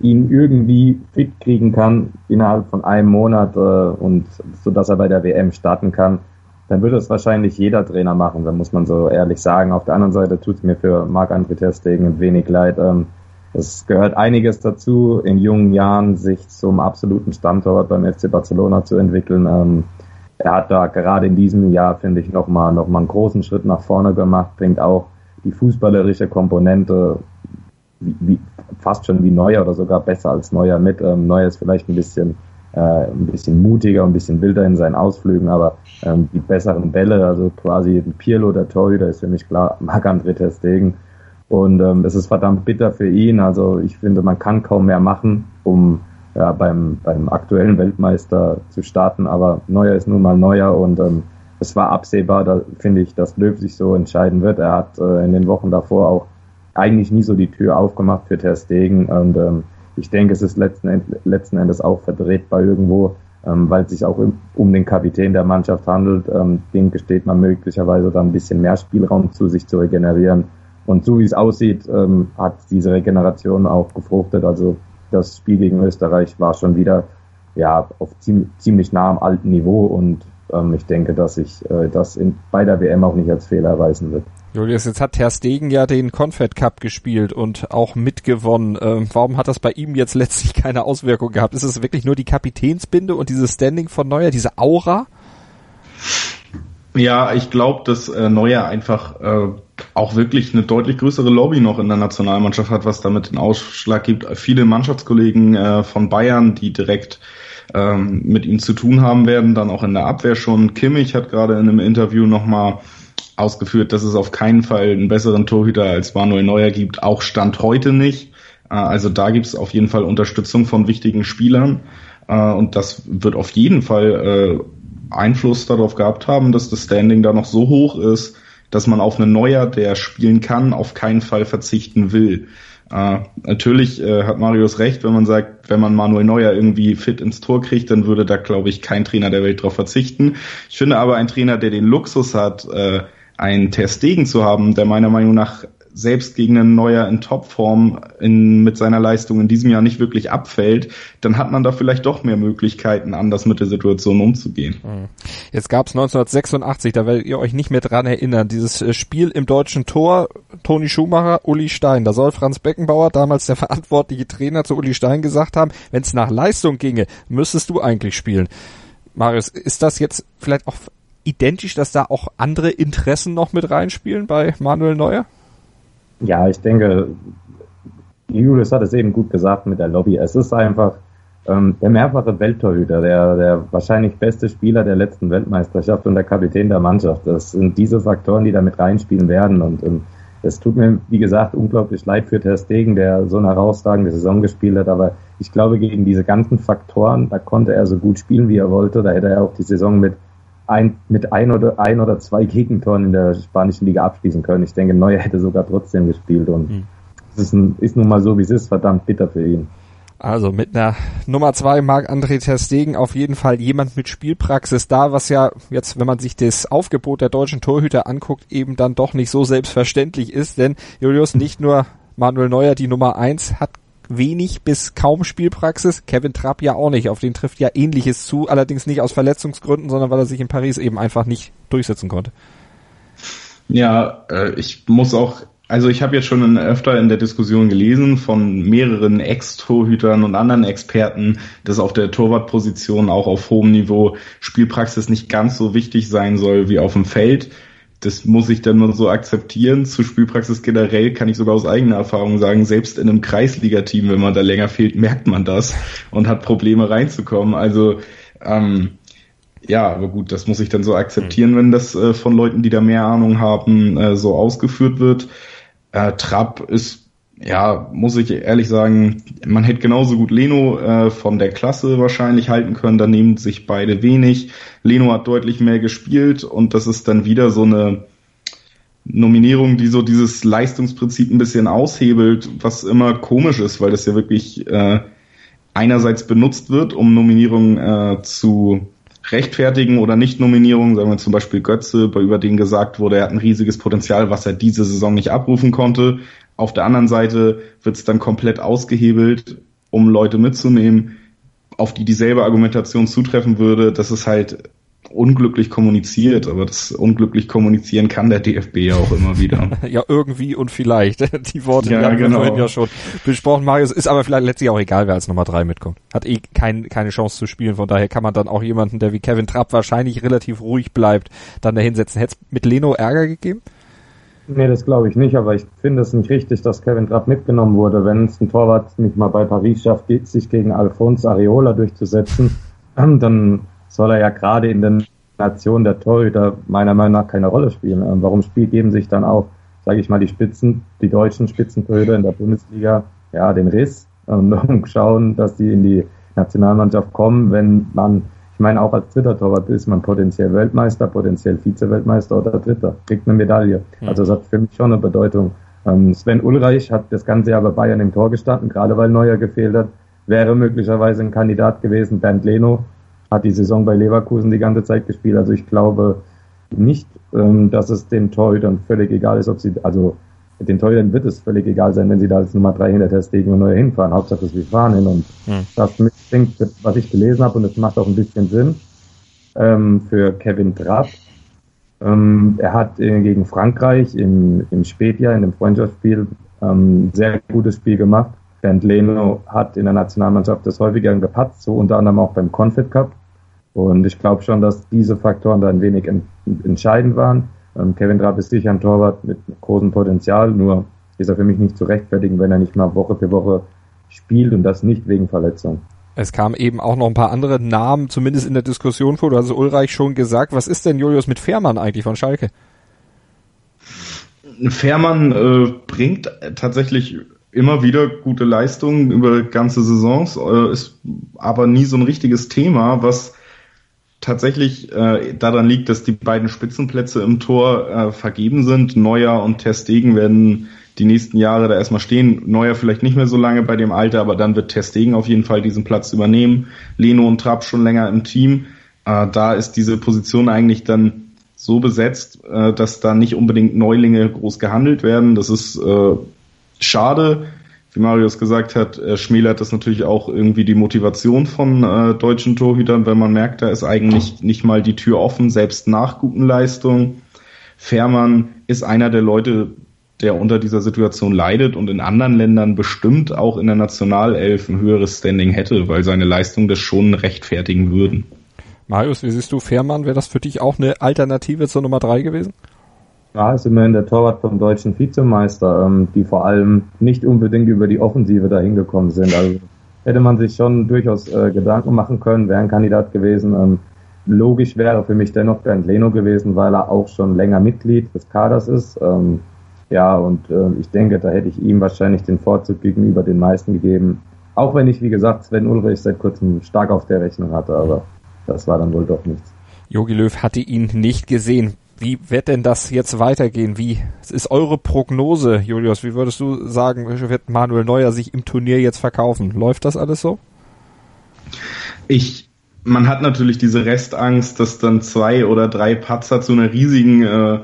ihn irgendwie fit kriegen kann innerhalb von einem Monat äh, und so dass er bei der WM starten kann, dann würde es wahrscheinlich jeder Trainer machen, da muss man so ehrlich sagen. Auf der anderen Seite tut es mir für Marc-André Terstegen ein wenig leid. Ähm, es gehört einiges dazu, in jungen Jahren sich zum absoluten Stammtorwart beim FC Barcelona zu entwickeln. Ähm, er hat da gerade in diesem Jahr, finde ich, nochmal noch mal einen großen Schritt nach vorne gemacht, bringt auch die fußballerische Komponente wie, wie, fast schon wie Neuer oder sogar besser als Neuer mit. Ähm, Neuer ist vielleicht ein bisschen, äh, ein bisschen mutiger, ein bisschen wilder in seinen Ausflügen, aber ähm, die besseren Bälle, also quasi Pirlo, der Torhüter, ist für mich klar Marc-André Ter Stegen. Und ähm, es ist verdammt bitter für ihn. Also ich finde, man kann kaum mehr machen, um ja, beim, beim aktuellen Weltmeister zu starten. Aber Neuer ist nun mal Neuer und ähm, es war absehbar, da finde ich, dass Löw sich so entscheiden wird. Er hat äh, in den Wochen davor auch eigentlich nie so die Tür aufgemacht für Ter Stegen und ähm, ich denke, es ist letzten, letzten Endes auch vertretbar irgendwo, ähm, weil es sich auch um, um den Kapitän der Mannschaft handelt. Ähm, dem gesteht man möglicherweise dann ein bisschen mehr Spielraum zu, sich zu regenerieren. Und so wie es aussieht, ähm, hat diese Regeneration auch gefruchtet. Also das Spiel gegen Österreich war schon wieder ja auf ziemlich, ziemlich nah am alten Niveau und ähm, ich denke, dass sich äh, das in, bei der WM auch nicht als Fehler erweisen wird. Julius, jetzt hat Herr Stegen ja den Confed Cup gespielt und auch mitgewonnen. Ähm, warum hat das bei ihm jetzt letztlich keine Auswirkung gehabt? Ist es wirklich nur die Kapitänsbinde und dieses Standing von Neuer, diese Aura? Ja, ich glaube, dass äh, Neuer einfach äh, auch wirklich eine deutlich größere Lobby noch in der Nationalmannschaft hat, was damit den Ausschlag gibt. Viele Mannschaftskollegen äh, von Bayern, die direkt ähm, mit ihm zu tun haben werden, dann auch in der Abwehr schon. Kimmich hat gerade in einem Interview nochmal ausgeführt, dass es auf keinen Fall einen besseren Torhüter als Manuel Neuer gibt, auch Stand heute nicht. Äh, also da gibt es auf jeden Fall Unterstützung von wichtigen Spielern äh, und das wird auf jeden Fall äh, Einfluss darauf gehabt haben, dass das Standing da noch so hoch ist, dass man auf einen Neuer, der spielen kann, auf keinen Fall verzichten will. Uh, natürlich uh, hat Marius recht, wenn man sagt, wenn man Manuel Neuer irgendwie fit ins Tor kriegt, dann würde da, glaube ich, kein Trainer der Welt darauf verzichten. Ich finde aber ein Trainer, der den Luxus hat, uh, einen Testegen zu haben, der meiner Meinung nach selbst gegen einen Neuer in Topform in, mit seiner Leistung in diesem Jahr nicht wirklich abfällt, dann hat man da vielleicht doch mehr Möglichkeiten, anders mit der Situation umzugehen. Mhm. Jetzt gab es 1986, da werdet ihr euch nicht mehr dran erinnern, dieses äh, Spiel im deutschen Tor, Toni Schumacher, Uli Stein. Da soll Franz Beckenbauer, damals der verantwortliche Trainer zu Uli Stein, gesagt haben, wenn es nach Leistung ginge, müsstest du eigentlich spielen. Marius, ist das jetzt vielleicht auch identisch, dass da auch andere Interessen noch mit reinspielen bei Manuel Neuer? Ja, ich denke, Julius hat es eben gut gesagt mit der Lobby. Es ist einfach ähm, der mehrfache Welttorhüter, der, der wahrscheinlich beste Spieler der letzten Weltmeisterschaft und der Kapitän der Mannschaft. Das sind diese Faktoren, die da mit reinspielen werden. Und ähm, es tut mir, wie gesagt, unglaublich leid für Ter Stegen, der so eine herausragende Saison gespielt hat. Aber ich glaube, gegen diese ganzen Faktoren, da konnte er so gut spielen, wie er wollte. Da hätte er auch die Saison mit ein, mit ein oder ein oder zwei Gegentoren in der spanischen Liga abschließen können. Ich denke, Neuer hätte sogar trotzdem gespielt und hm. es ist, ein, ist nun mal so, wie es ist, verdammt bitter für ihn. Also mit einer Nummer zwei Marc-André Ter Stegen auf jeden Fall jemand mit Spielpraxis da, was ja jetzt, wenn man sich das Aufgebot der deutschen Torhüter anguckt, eben dann doch nicht so selbstverständlich ist, denn Julius, nicht nur Manuel Neuer die Nummer eins hat wenig bis kaum Spielpraxis. Kevin Trapp ja auch nicht. Auf den trifft ja ähnliches zu, allerdings nicht aus Verletzungsgründen, sondern weil er sich in Paris eben einfach nicht durchsetzen konnte. Ja, äh, ich muss auch, also ich habe jetzt schon öfter in der Diskussion gelesen von mehreren Ex-Torhütern und anderen Experten, dass auf der Torwartposition auch auf hohem Niveau Spielpraxis nicht ganz so wichtig sein soll wie auf dem Feld das muss ich dann nur so akzeptieren. Zu Spielpraxis generell kann ich sogar aus eigener Erfahrung sagen, selbst in einem Kreisliga-Team, wenn man da länger fehlt, merkt man das und hat Probleme reinzukommen. Also ähm, ja, aber gut, das muss ich dann so akzeptieren, wenn das äh, von Leuten, die da mehr Ahnung haben, äh, so ausgeführt wird. Äh, Trapp ist ja, muss ich ehrlich sagen, man hätte genauso gut Leno äh, von der Klasse wahrscheinlich halten können. Da nehmen sich beide wenig. Leno hat deutlich mehr gespielt und das ist dann wieder so eine Nominierung, die so dieses Leistungsprinzip ein bisschen aushebelt, was immer komisch ist, weil das ja wirklich äh, einerseits benutzt wird, um Nominierungen äh, zu rechtfertigen oder Nicht-Nominierungen, sagen wir zum Beispiel Götze, bei über den gesagt wurde, er hat ein riesiges Potenzial, was er diese Saison nicht abrufen konnte. Auf der anderen Seite wird es dann komplett ausgehebelt, um Leute mitzunehmen, auf die dieselbe Argumentation zutreffen würde, dass es halt unglücklich kommuniziert, aber das unglücklich kommunizieren kann der DFB ja auch immer wieder. ja, irgendwie und vielleicht. Die Worte ja, haben wir genau. vorhin ja schon besprochen. Marius ist aber vielleicht letztlich auch egal, wer als Nummer drei mitkommt. Hat eh kein, keine Chance zu spielen, von daher kann man dann auch jemanden, der wie Kevin Trapp wahrscheinlich relativ ruhig bleibt, dann da hinsetzen. Hätte es mit Leno Ärger gegeben? Nee, das glaube ich nicht, aber ich finde es nicht richtig, dass Kevin Trapp mitgenommen wurde. Wenn es ein Torwart nicht mal bei Paris schafft, sich gegen Alphonse Areola durchzusetzen, dann soll er ja gerade in der Nation der Torhüter meiner Meinung nach keine Rolle spielen. Ähm, warum spielt, geben sich dann auch, sage ich mal, die Spitzen, die deutschen Spitzentorhüter in der Bundesliga, ja, den Riss und schauen, dass die in die Nationalmannschaft kommen, wenn man ich meine, auch als dritter Torwart ist man potenziell Weltmeister, potenziell Vize-Weltmeister oder Dritter, kriegt eine Medaille. Mhm. Also das hat für mich schon eine Bedeutung. Ähm, Sven Ulreich hat das ganze Jahr bei Bayern im Tor gestanden, gerade weil Neuer gefehlt hat, wäre möglicherweise ein Kandidat gewesen. Bernd Leno hat die Saison bei Leverkusen die ganze Zeit gespielt. Also ich glaube nicht, ähm, dass es den Torhütern völlig egal ist, ob sie, also den Torhütern wird es völlig egal sein, wenn sie da als Nummer drei hinter der Stegen und Neuer hinfahren. Hauptsache, sie fahren hin und mhm. das mitbringt, was ich gelesen habe und es macht auch ein bisschen Sinn ähm, für Kevin Trapp. Ähm, er hat äh, gegen Frankreich im, im Spätjahr, in dem Freundschaftsspiel, ähm, sehr gutes Spiel gemacht. Bernd Leno hat in der Nationalmannschaft das häufiger gepatzt, so unter anderem auch beim Confed Cup. Und ich glaube schon, dass diese Faktoren da ein wenig en entscheidend waren. Ähm, Kevin Trapp ist sicher ein Torwart mit großem Potenzial, nur ist er für mich nicht zu rechtfertigen, wenn er nicht mal Woche für Woche spielt und das nicht wegen Verletzung. Es kamen eben auch noch ein paar andere Namen, zumindest in der Diskussion vor. Du hast Ulreich schon gesagt. Was ist denn Julius mit Fährmann eigentlich von Schalke? Fährmann äh, bringt tatsächlich immer wieder gute Leistungen über ganze Saisons, äh, ist aber nie so ein richtiges Thema, was tatsächlich äh, daran liegt, dass die beiden Spitzenplätze im Tor äh, vergeben sind. Neuer und Testegen werden die nächsten Jahre da erstmal stehen. Neuer vielleicht nicht mehr so lange bei dem Alter, aber dann wird Testegen auf jeden Fall diesen Platz übernehmen. Leno und Trapp schon länger im Team. Äh, da ist diese Position eigentlich dann so besetzt, äh, dass da nicht unbedingt Neulinge groß gehandelt werden. Das ist äh, schade. Wie Marius gesagt hat, äh, schmälert das natürlich auch irgendwie die Motivation von äh, deutschen Torhütern, wenn man merkt, da ist eigentlich nicht mal die Tür offen, selbst nach guten Leistungen. Fährmann ist einer der Leute, der unter dieser Situation leidet und in anderen Ländern bestimmt auch in der Nationalelf ein höheres Standing hätte, weil seine Leistungen das schon rechtfertigen würden. Marius, wie siehst du Fährmann? Wäre das für dich auch eine Alternative zur Nummer drei gewesen? Ja, ist immerhin der Torwart vom deutschen Vizemeister, ähm, die vor allem nicht unbedingt über die Offensive dahin gekommen sind. Also hätte man sich schon durchaus äh, Gedanken machen können, wäre ein Kandidat gewesen. Ähm, logisch wäre für mich dennoch Bernd Leno gewesen, weil er auch schon länger Mitglied des Kaders ist. Ähm, ja, und äh, ich denke, da hätte ich ihm wahrscheinlich den Vorzug gegenüber den meisten gegeben. Auch wenn ich, wie gesagt, Sven Ulrich seit kurzem stark auf der Rechnung hatte, aber das war dann wohl doch nichts. Jogi Löw hatte ihn nicht gesehen. Wie wird denn das jetzt weitergehen? Wie ist eure Prognose, Julius? Wie würdest du sagen, wird Manuel Neuer sich im Turnier jetzt verkaufen? Läuft das alles so? Ich, man hat natürlich diese Restangst, dass dann zwei oder drei Patzer zu einer riesigen äh,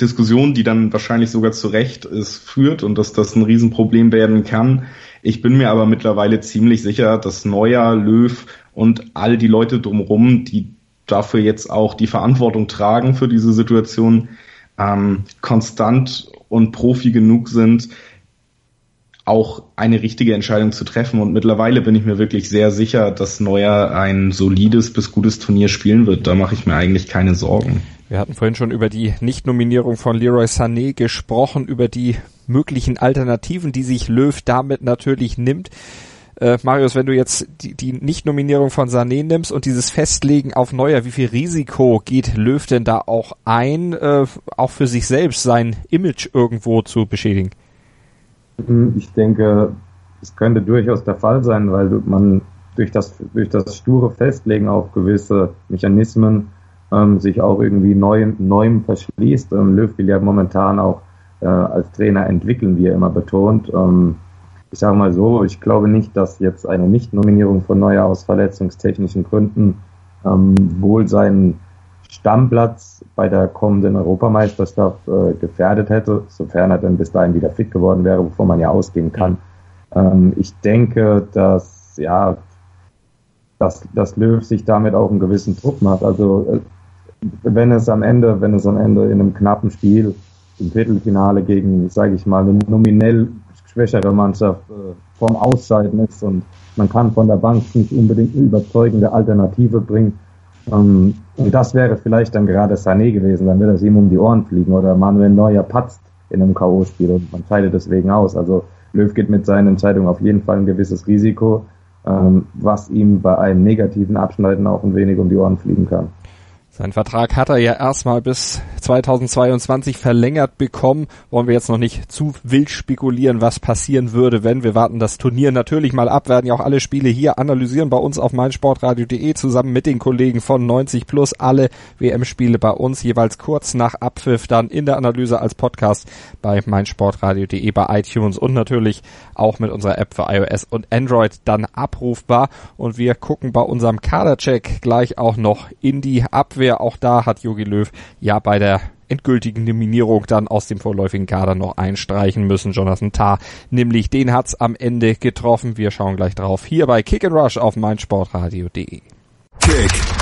Diskussion, die dann wahrscheinlich sogar zu Recht ist, führt und dass das ein Riesenproblem werden kann. Ich bin mir aber mittlerweile ziemlich sicher, dass Neuer, Löw und all die Leute drumherum, die dafür jetzt auch die Verantwortung tragen für diese Situation, ähm, konstant und Profi genug sind, auch eine richtige Entscheidung zu treffen. Und mittlerweile bin ich mir wirklich sehr sicher, dass Neuer ein solides bis gutes Turnier spielen wird. Da mache ich mir eigentlich keine Sorgen. Wir hatten vorhin schon über die Nichtnominierung von Leroy Sané gesprochen, über die möglichen Alternativen, die sich Löw damit natürlich nimmt. Äh, Marius, wenn du jetzt die, die Nicht-Nominierung von Sané nimmst und dieses Festlegen auf Neuer, wie viel Risiko geht Löw denn da auch ein, äh, auch für sich selbst sein Image irgendwo zu beschädigen? Hm, ich denke, es könnte durchaus der Fall sein, weil man durch das, durch das sture Festlegen auf gewisse Mechanismen ähm, sich auch irgendwie neu, neuem verschließt. Ähm, Löw will ja momentan auch äh, als Trainer entwickeln, wie er immer betont. Ähm, ich sage mal so, ich glaube nicht, dass jetzt eine Nicht-Nominierung von Neuer aus verletzungstechnischen Gründen ähm, wohl seinen Stammplatz bei der kommenden Europameisterschaft äh, gefährdet hätte, sofern er dann bis dahin wieder fit geworden wäre, wovon man ja ausgehen kann. Ähm, ich denke, dass ja, dass, dass Löw sich damit auch einen gewissen Druck macht. Also äh, wenn es am Ende, wenn es am Ende in einem knappen Spiel im Viertelfinale gegen, sage ich mal, eine nominell schwächere Mannschaft äh, vom Ausscheiden ist und man kann von der Bank nicht unbedingt eine überzeugende Alternative bringen. Ähm, und das wäre vielleicht dann gerade Sané gewesen, dann würde es ihm um die Ohren fliegen oder Manuel Neuer patzt in einem K.O.-Spiel und man scheidet deswegen aus. Also Löw geht mit seinen Entscheidungen auf jeden Fall ein gewisses Risiko, ähm, was ihm bei einem negativen Abschneiden auch ein wenig um die Ohren fliegen kann. Sein Vertrag hat er ja erstmal bis 2022 verlängert bekommen. Wollen wir jetzt noch nicht zu wild spekulieren, was passieren würde, wenn wir warten das Turnier natürlich mal ab, werden ja auch alle Spiele hier analysieren bei uns auf meinsportradio.de zusammen mit den Kollegen von 90 plus. Alle WM-Spiele bei uns jeweils kurz nach Abpfiff dann in der Analyse als Podcast bei meinsportradio.de bei iTunes und natürlich auch mit unserer App für iOS und Android dann abrufbar. Und wir gucken bei unserem Kadercheck gleich auch noch in die Abwehr Abwehr. Auch da hat Jogi Löw ja bei der endgültigen Nominierung dann aus dem vorläufigen Kader noch einstreichen müssen. Jonathan Tah, nämlich den hat's am Ende getroffen. Wir schauen gleich drauf hier bei Kick and Rush auf meinsportradio.de. Kick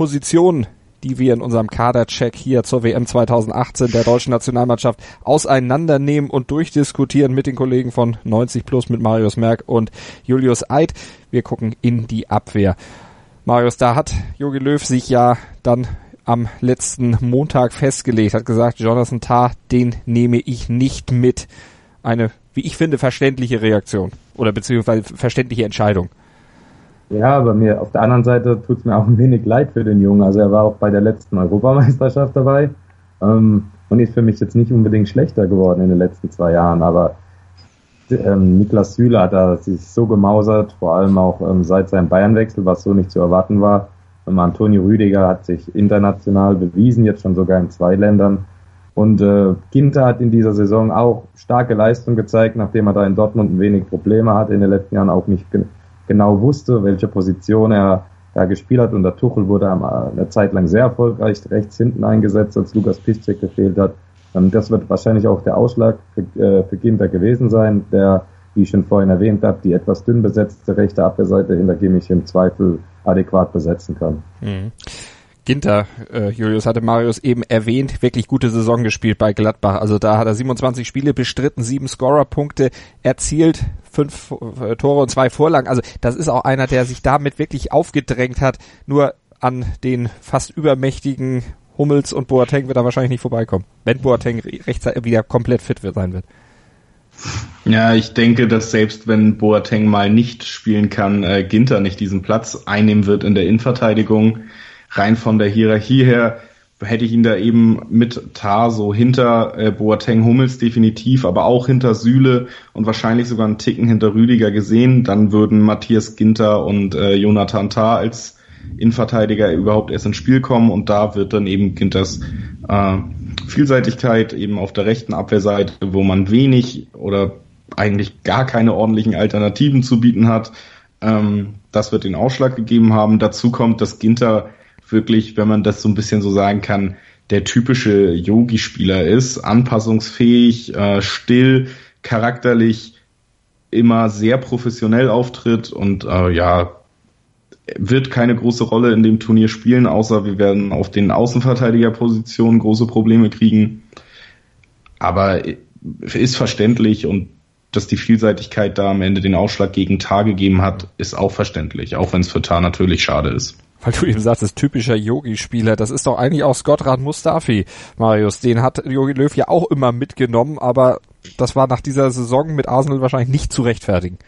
Position die wir in unserem Kadercheck hier zur WM 2018 der deutschen Nationalmannschaft auseinandernehmen und durchdiskutieren mit den Kollegen von 90 Plus, mit Marius Merck und Julius Eid. Wir gucken in die Abwehr. Marius, da hat Jogi Löw sich ja dann am letzten Montag festgelegt, hat gesagt, Jonathan Tah, den nehme ich nicht mit. Eine, wie ich finde, verständliche Reaktion oder beziehungsweise verständliche Entscheidung. Ja, aber mir auf der anderen Seite tut es mir auch ein wenig leid für den Jungen. Also er war auch bei der letzten Europameisterschaft dabei ähm, und ist für mich jetzt nicht unbedingt schlechter geworden in den letzten zwei Jahren. Aber ähm, Niklas Süle hat da sich so gemausert, vor allem auch ähm, seit seinem Bayernwechsel, was so nicht zu erwarten war. Ähm, Antonio Rüdiger hat sich international bewiesen, jetzt schon sogar in zwei Ländern. Und äh, Ginter hat in dieser Saison auch starke Leistung gezeigt, nachdem er da in Dortmund ein wenig Probleme hatte in den letzten Jahren, auch nicht genau wusste, welche Position er da gespielt hat. Und der Tuchel wurde eine Zeit lang sehr erfolgreich rechts hinten eingesetzt, als Lukas Piszczek gefehlt hat. Ähm, das wird wahrscheinlich auch der Ausschlag für, äh, für Ginter gewesen sein, der, wie ich schon vorhin erwähnt habe, die etwas dünn besetzte rechte Abwehrseite hinter Kimmich im Zweifel adäquat besetzen kann. Mhm. Ginter, äh, Julius hatte Marius eben erwähnt, wirklich gute Saison gespielt bei Gladbach. Also da hat er 27 Spiele bestritten, sieben Scorerpunkte erzielt, fünf äh, Tore und zwei Vorlagen. Also das ist auch einer, der sich damit wirklich aufgedrängt hat. Nur an den fast übermächtigen Hummels und Boateng wird er wahrscheinlich nicht vorbeikommen, wenn Boateng rechtzeitig wieder komplett fit wird sein wird. Ja, ich denke, dass selbst wenn Boateng mal nicht spielen kann, äh, Ginter nicht diesen Platz einnehmen wird in der Innenverteidigung rein von der Hierarchie her hätte ich ihn da eben mit Tar so hinter äh, Boateng Hummels definitiv, aber auch hinter Süle und wahrscheinlich sogar einen Ticken hinter Rüdiger gesehen. Dann würden Matthias Ginter und äh, Jonathan Tar als Innenverteidiger überhaupt erst ins Spiel kommen und da wird dann eben Ginters äh, Vielseitigkeit eben auf der rechten Abwehrseite, wo man wenig oder eigentlich gar keine ordentlichen Alternativen zu bieten hat. Ähm, das wird den Ausschlag gegeben haben. Dazu kommt, dass Ginter wirklich, wenn man das so ein bisschen so sagen kann, der typische Yogi-Spieler ist, anpassungsfähig, äh, still, charakterlich immer sehr professionell auftritt und äh, ja, wird keine große Rolle in dem Turnier spielen, außer wir werden auf den Außenverteidigerpositionen große Probleme kriegen. Aber ist verständlich und dass die Vielseitigkeit da am Ende den Ausschlag gegen Tar gegeben hat, ist auch verständlich, auch wenn es für Tar natürlich schade ist weil du eben sagst, das typischer Yogi-Spieler, das ist doch eigentlich auch Scott Rad Mustafi, Marius. Den hat Yogi Löw ja auch immer mitgenommen, aber das war nach dieser Saison mit Arsenal wahrscheinlich nicht zu rechtfertigen.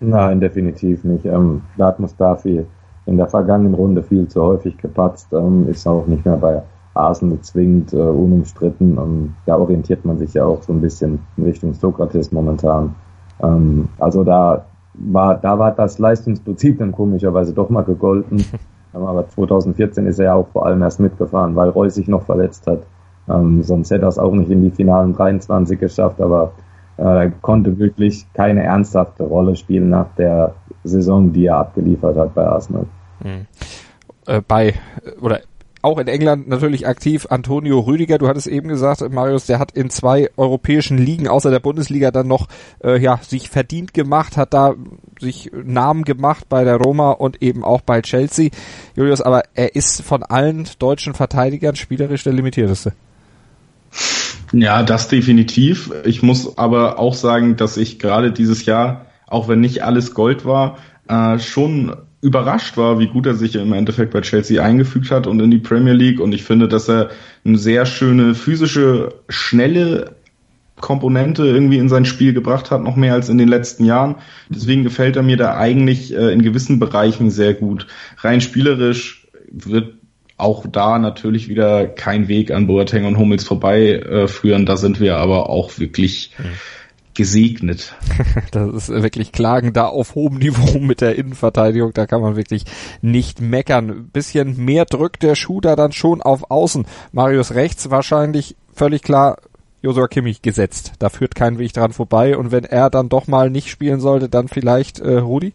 Nein, definitiv nicht. Ähm, Rad Mustafi in der vergangenen Runde viel zu häufig gepatzt, ähm, ist auch nicht mehr bei Arsenal zwingend äh, unumstritten. Ähm, da orientiert man sich ja auch so ein bisschen in Richtung Sokrates momentan. Ähm, also da war, da war das Leistungsprinzip dann komischerweise doch mal gegolten. Aber 2014 ist er ja auch vor allem erst mitgefahren, weil Reus sich noch verletzt hat. Ähm, sonst hätte er es auch nicht in die finalen 23 geschafft, aber äh, er konnte wirklich keine ernsthafte Rolle spielen nach der Saison, die er abgeliefert hat bei Arsenal. Mhm. Äh, bei, oder auch in England natürlich aktiv. Antonio Rüdiger, du hattest eben gesagt, Marius, der hat in zwei europäischen Ligen außer der Bundesliga dann noch äh, ja sich verdient gemacht, hat da sich Namen gemacht bei der Roma und eben auch bei Chelsea. Julius, aber er ist von allen deutschen Verteidigern spielerisch der limitierteste. Ja, das definitiv. Ich muss aber auch sagen, dass ich gerade dieses Jahr, auch wenn nicht alles Gold war, äh, schon überrascht war, wie gut er sich im Endeffekt bei Chelsea eingefügt hat und in die Premier League. Und ich finde, dass er eine sehr schöne physische, schnelle Komponente irgendwie in sein Spiel gebracht hat, noch mehr als in den letzten Jahren. Deswegen gefällt er mir da eigentlich äh, in gewissen Bereichen sehr gut. Rein spielerisch wird auch da natürlich wieder kein Weg an Boateng und Hummels vorbei äh, führen. Da sind wir aber auch wirklich mhm gesegnet. das ist wirklich Klagen da auf hohem Niveau mit der Innenverteidigung. Da kann man wirklich nicht meckern. bisschen mehr drückt der Schuh da dann schon auf Außen. Marius rechts wahrscheinlich völlig klar Josua Kimmich gesetzt. Da führt kein Weg dran vorbei. Und wenn er dann doch mal nicht spielen sollte, dann vielleicht äh, Rudi?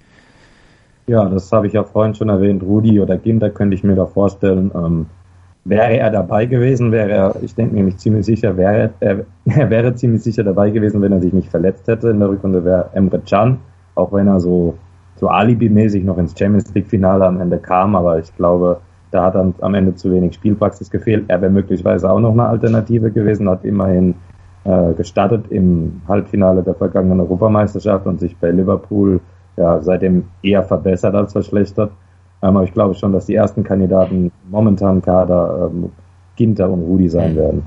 Ja, das habe ich ja vorhin schon erwähnt. Rudi oder Ginter könnte ich mir da vorstellen. Ähm, Wäre er dabei gewesen, wäre er, ich denke nämlich ziemlich sicher, wäre er, er wäre ziemlich sicher dabei gewesen, wenn er sich nicht verletzt hätte. In der Rückrunde wäre Emre Can, auch wenn er so, so alibimäßig noch ins Champions League Finale am Ende kam, aber ich glaube, da hat dann am Ende zu wenig Spielpraxis gefehlt. Er wäre möglicherweise auch noch eine Alternative gewesen, hat immerhin äh, gestartet im Halbfinale der vergangenen Europameisterschaft und sich bei Liverpool ja, seitdem eher verbessert als verschlechtert. Ähm, aber ich glaube schon, dass die ersten Kandidaten momentan Kader ähm, Ginter und Rudi sein werden.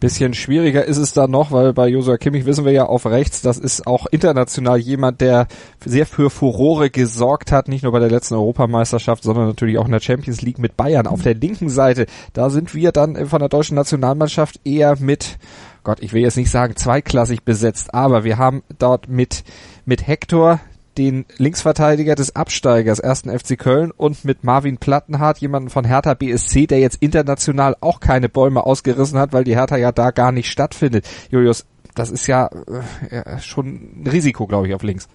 Bisschen schwieriger ist es dann noch, weil bei Josua Kimmich wissen wir ja auf rechts, das ist auch international jemand, der sehr für Furore gesorgt hat, nicht nur bei der letzten Europameisterschaft, sondern natürlich auch in der Champions League mit Bayern. Auf der linken Seite, da sind wir dann von der deutschen Nationalmannschaft eher mit, Gott, ich will jetzt nicht sagen zweiklassig besetzt, aber wir haben dort mit, mit Hector, den Linksverteidiger des Absteigers ersten FC Köln und mit Marvin Plattenhardt, jemanden von Hertha BSC, der jetzt international auch keine Bäume ausgerissen hat, weil die Hertha ja da gar nicht stattfindet. Julius, das ist ja, äh, schon ein Risiko, glaube ich, auf links.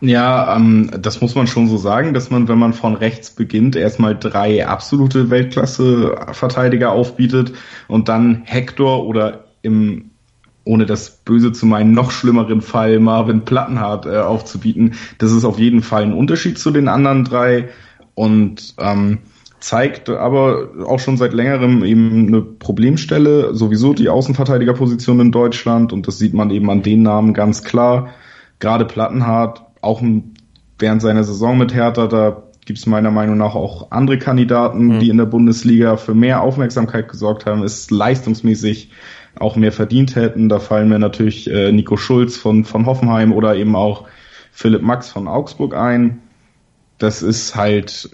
Ja, ähm, das muss man schon so sagen, dass man, wenn man von rechts beginnt, erstmal drei absolute Weltklasse-Verteidiger aufbietet und dann Hector oder im ohne das Böse zu meinen, noch schlimmeren Fall Marvin Plattenhardt äh, aufzubieten. Das ist auf jeden Fall ein Unterschied zu den anderen drei und ähm, zeigt aber auch schon seit längerem eben eine Problemstelle, sowieso die Außenverteidigerposition in Deutschland und das sieht man eben an den Namen ganz klar. Gerade Plattenhardt, auch während seiner Saison mit Hertha, da gibt es meiner Meinung nach auch andere Kandidaten, mhm. die in der Bundesliga für mehr Aufmerksamkeit gesorgt haben, ist leistungsmäßig auch mehr verdient hätten. Da fallen mir natürlich äh, Nico Schulz von, von Hoffenheim oder eben auch Philipp Max von Augsburg ein. Das ist halt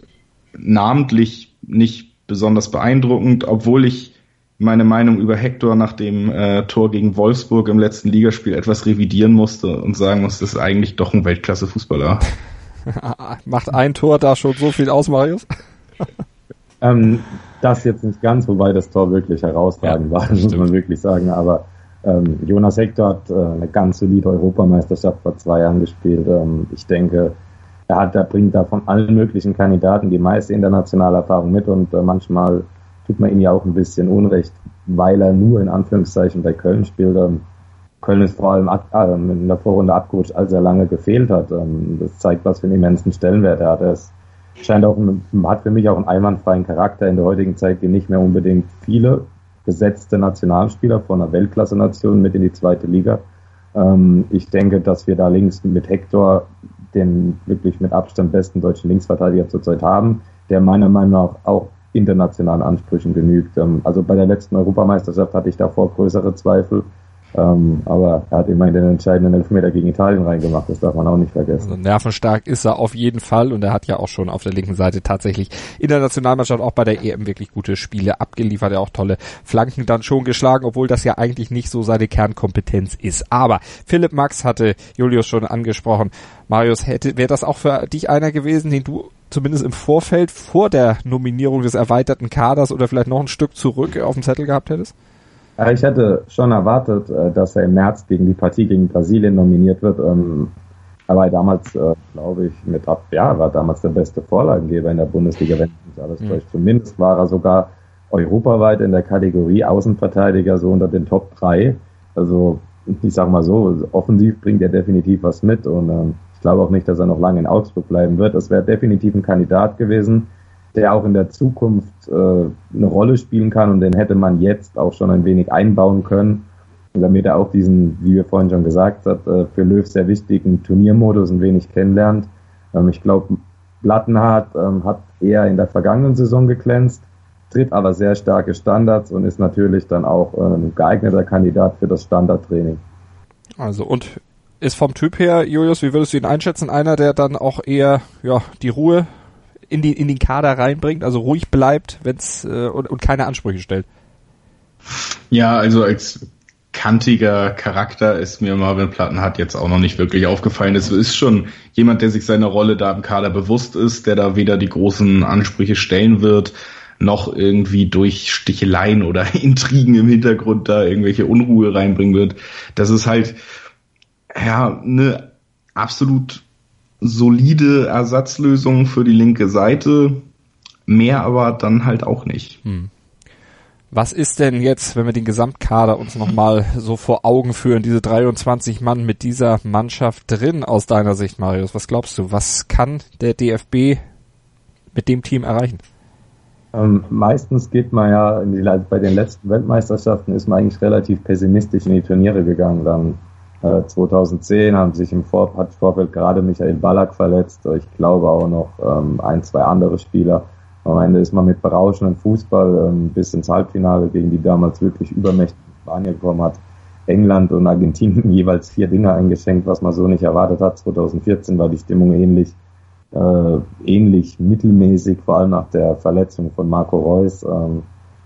namentlich nicht besonders beeindruckend, obwohl ich meine Meinung über Hector nach dem äh, Tor gegen Wolfsburg im letzten Ligaspiel etwas revidieren musste und sagen muss, das ist eigentlich doch ein Weltklasse-Fußballer. Macht ein Tor da schon so viel aus, Marius? ähm, das jetzt nicht ganz, wobei das Tor wirklich herausragend ja, war, muss stimmt. man wirklich sagen. Aber ähm, Jonas Hector hat äh, eine ganz solide Europameisterschaft vor zwei Jahren gespielt. Ähm, ich denke, er hat, er bringt da von allen möglichen Kandidaten die meiste internationale Erfahrung mit und äh, manchmal tut man ihm ja auch ein bisschen Unrecht, weil er nur in Anführungszeichen bei Köln spielt. Ähm, Köln ist vor allem äh, in der Vorrunde abgerutscht, als er lange gefehlt hat. Ähm, das zeigt, was für einen immensen Stellenwert er hat. Er ist scheint auch, hat für mich auch einen einwandfreien Charakter. In der heutigen Zeit gehen nicht mehr unbedingt viele gesetzte Nationalspieler von einer Weltklasse-Nation mit in die zweite Liga. Ähm, ich denke, dass wir da links mit Hector den wirklich mit Abstand besten deutschen Linksverteidiger zurzeit haben, der meiner Meinung nach auch internationalen Ansprüchen genügt. Ähm, also bei der letzten Europameisterschaft hatte ich davor größere Zweifel. Ähm, aber er hat immerhin den entscheidenden Elfmeter gegen Italien reingemacht, das darf man auch nicht vergessen. Also nervenstark ist er auf jeden Fall und er hat ja auch schon auf der linken Seite tatsächlich in der Nationalmannschaft auch bei der EM wirklich gute Spiele abgeliefert, er auch tolle Flanken dann schon geschlagen, obwohl das ja eigentlich nicht so seine Kernkompetenz ist. Aber Philipp Max hatte Julius schon angesprochen. Marius, hätte wäre das auch für dich einer gewesen, den du zumindest im Vorfeld vor der Nominierung des erweiterten Kaders oder vielleicht noch ein Stück zurück auf dem Zettel gehabt hättest? Ich hätte schon erwartet, äh, dass er im März gegen die Partie gegen Brasilien nominiert wird. Ähm, aber damals, äh, glaube ich, mit ab, ja, war damals der beste Vorlagengeber in der Bundesliga, wenn nicht alles mhm. Zumindest war er sogar europaweit in der Kategorie Außenverteidiger so unter den Top 3. Also, ich sag mal so, offensiv bringt er definitiv was mit und ähm, ich glaube auch nicht, dass er noch lange in Augsburg bleiben wird. Es wäre definitiv ein Kandidat gewesen der auch in der Zukunft äh, eine Rolle spielen kann und den hätte man jetzt auch schon ein wenig einbauen können, damit er auch diesen, wie wir vorhin schon gesagt haben, äh, für Löw sehr wichtigen Turniermodus ein wenig kennenlernt. Ähm, ich glaube, Plattenhardt ähm, hat eher in der vergangenen Saison geglänzt, tritt aber sehr starke Standards und ist natürlich dann auch äh, ein geeigneter Kandidat für das Standardtraining. Also und ist vom Typ her, Julius, wie würdest du ihn einschätzen? Einer, der dann auch eher ja die Ruhe in, die, in den Kader reinbringt, also ruhig bleibt, wenn's äh, und, und keine Ansprüche stellt. Ja, also als kantiger Charakter ist mir Marvin Platten hat jetzt auch noch nicht wirklich aufgefallen. Es ist schon jemand, der sich seiner Rolle da im Kader bewusst ist, der da weder die großen Ansprüche stellen wird, noch irgendwie durch Sticheleien oder Intrigen im Hintergrund da irgendwelche Unruhe reinbringen wird. Das ist halt, ja, eine absolut solide Ersatzlösung für die linke Seite, mehr aber dann halt auch nicht. Hm. Was ist denn jetzt, wenn wir den Gesamtkader uns nochmal so vor Augen führen, diese 23 Mann mit dieser Mannschaft drin aus deiner Sicht, Marius? Was glaubst du? Was kann der DFB mit dem Team erreichen? Ähm, meistens geht man ja, die, bei den letzten Weltmeisterschaften ist man eigentlich relativ pessimistisch in die Turniere gegangen. Dann 2010 haben sich im Vor hat Vorfeld gerade Michael Ballack verletzt. Ich glaube auch noch ähm, ein, zwei andere Spieler. Am Ende ist man mit berauschendem Fußball ähm, bis ins Halbfinale gegen die damals wirklich übermächtigen Spanier gekommen hat. England und Argentinien jeweils vier Dinge eingeschenkt, was man so nicht erwartet hat. 2014 war die Stimmung ähnlich äh, ähnlich mittelmäßig, vor allem nach der Verletzung von Marco Reus. Ähm,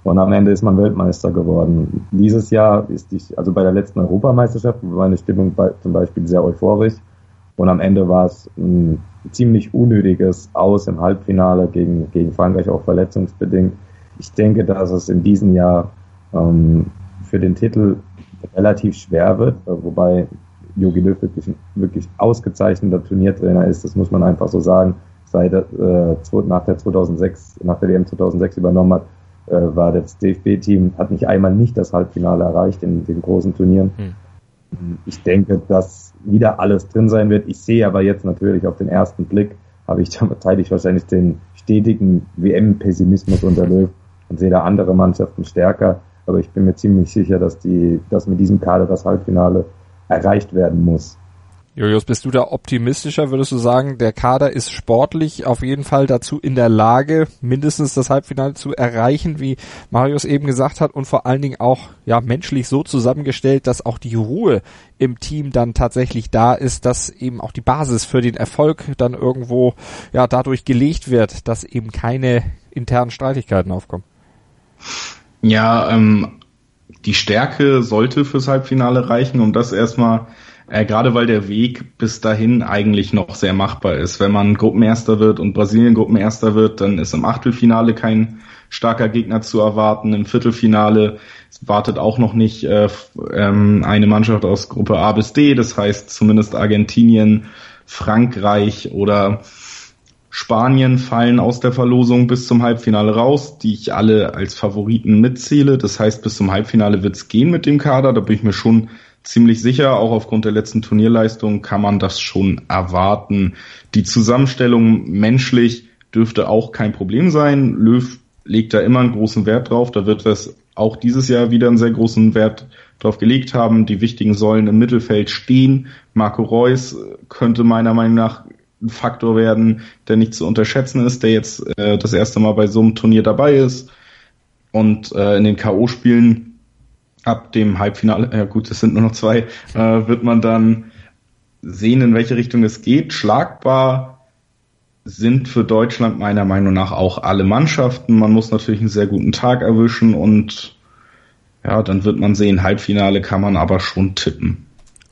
und am Ende ist man Weltmeister geworden. Dieses Jahr ist die, also bei der letzten Europameisterschaft war meine Stimmung bei, zum Beispiel sehr euphorisch. Und am Ende war es ein ziemlich unnötiges Aus im Halbfinale gegen, gegen Frankreich, auch verletzungsbedingt. Ich denke, dass es in diesem Jahr ähm, für den Titel relativ schwer wird, wobei Jogi Löw wirklich, wirklich ausgezeichneter Turniertrainer ist, das muss man einfach so sagen. Seit äh, nach der 2006, nach der WM 2006 übernommen hat, äh, war das DFB-Team, hat nicht einmal nicht das Halbfinale erreicht in den großen Turnieren. Hm. Ich denke, dass wieder alles drin sein wird. Ich sehe aber jetzt natürlich auf den ersten Blick, habe ich, da teile ich wahrscheinlich den stetigen WM-Pessimismus unter Löw und sehe da andere Mannschaften stärker. Aber ich bin mir ziemlich sicher, dass die, dass mit diesem Kader das Halbfinale erreicht werden muss. Julius, bist du da optimistischer? Würdest du sagen, der Kader ist sportlich auf jeden Fall dazu in der Lage, mindestens das Halbfinale zu erreichen, wie Marius eben gesagt hat, und vor allen Dingen auch ja menschlich so zusammengestellt, dass auch die Ruhe im Team dann tatsächlich da ist, dass eben auch die Basis für den Erfolg dann irgendwo ja dadurch gelegt wird, dass eben keine internen Streitigkeiten aufkommen. Ja, ähm, die Stärke sollte fürs Halbfinale reichen, um das erstmal, äh, gerade weil der Weg bis dahin eigentlich noch sehr machbar ist. Wenn man Gruppenerster wird und Brasilien Gruppenerster wird, dann ist im Achtelfinale kein starker Gegner zu erwarten. Im Viertelfinale wartet auch noch nicht äh, ähm, eine Mannschaft aus Gruppe A bis D, das heißt zumindest Argentinien, Frankreich oder Spanien fallen aus der Verlosung bis zum Halbfinale raus, die ich alle als Favoriten mitzähle. Das heißt, bis zum Halbfinale wird's gehen mit dem Kader. Da bin ich mir schon ziemlich sicher. Auch aufgrund der letzten Turnierleistung kann man das schon erwarten. Die Zusammenstellung menschlich dürfte auch kein Problem sein. Löw legt da immer einen großen Wert drauf. Da wird es auch dieses Jahr wieder einen sehr großen Wert drauf gelegt haben. Die wichtigen Säulen im Mittelfeld stehen. Marco Reus könnte meiner Meinung nach ein Faktor werden, der nicht zu unterschätzen ist, der jetzt äh, das erste Mal bei so einem Turnier dabei ist. Und äh, in den K.O.-Spielen ab dem Halbfinale, ja gut, es sind nur noch zwei, äh, wird man dann sehen, in welche Richtung es geht. Schlagbar sind für Deutschland meiner Meinung nach auch alle Mannschaften. Man muss natürlich einen sehr guten Tag erwischen und ja, dann wird man sehen, Halbfinale kann man aber schon tippen.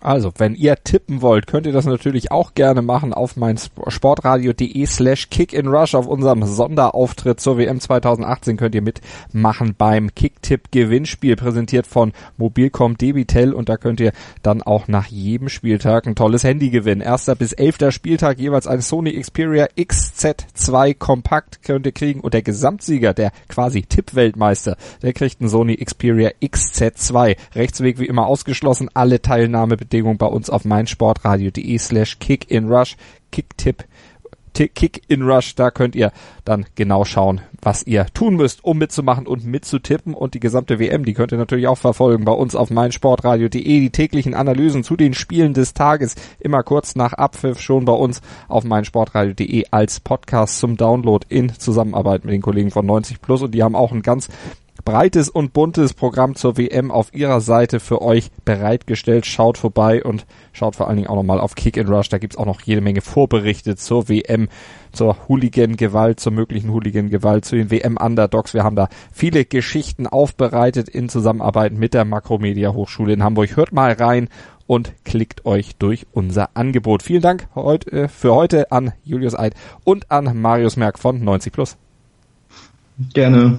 Also, wenn ihr tippen wollt, könnt ihr das natürlich auch gerne machen auf mein sportradio.de slash kickinrush auf unserem Sonderauftritt zur WM 2018 könnt ihr mitmachen beim Kicktipp Gewinnspiel präsentiert von Mobilcom Debitel und da könnt ihr dann auch nach jedem Spieltag ein tolles Handy gewinnen. Erster bis elfter Spieltag jeweils ein Sony Xperia XZ2 Kompakt könnt ihr kriegen und der Gesamtsieger, der quasi Tippweltmeister, der kriegt ein Sony Xperia XZ2. Rechtsweg wie immer ausgeschlossen, alle Teilnahme Bedingungen bei uns auf meinsportradio.de slash kickinrush, kicktipp, Kick in Rush, da könnt ihr dann genau schauen, was ihr tun müsst, um mitzumachen und mitzutippen. Und die gesamte WM, die könnt ihr natürlich auch verfolgen bei uns auf meinsportradio.de, die täglichen Analysen zu den Spielen des Tages, immer kurz nach Abpfiff schon bei uns auf meinsportradio.de als Podcast zum Download in Zusammenarbeit mit den Kollegen von 90 Plus. Und die haben auch ein ganz breites und buntes Programm zur WM auf ihrer Seite für euch bereitgestellt. Schaut vorbei und schaut vor allen Dingen auch nochmal auf Kick and Rush. Da gibt's auch noch jede Menge Vorberichte zur WM, zur Hooligan-Gewalt, zur möglichen Hooligan-Gewalt, zu den WM-Underdogs. Wir haben da viele Geschichten aufbereitet in Zusammenarbeit mit der Makromedia Hochschule in Hamburg. Hört mal rein und klickt euch durch unser Angebot. Vielen Dank heute, äh, für heute an Julius Eid und an Marius Merck von 90 Plus. Gerne.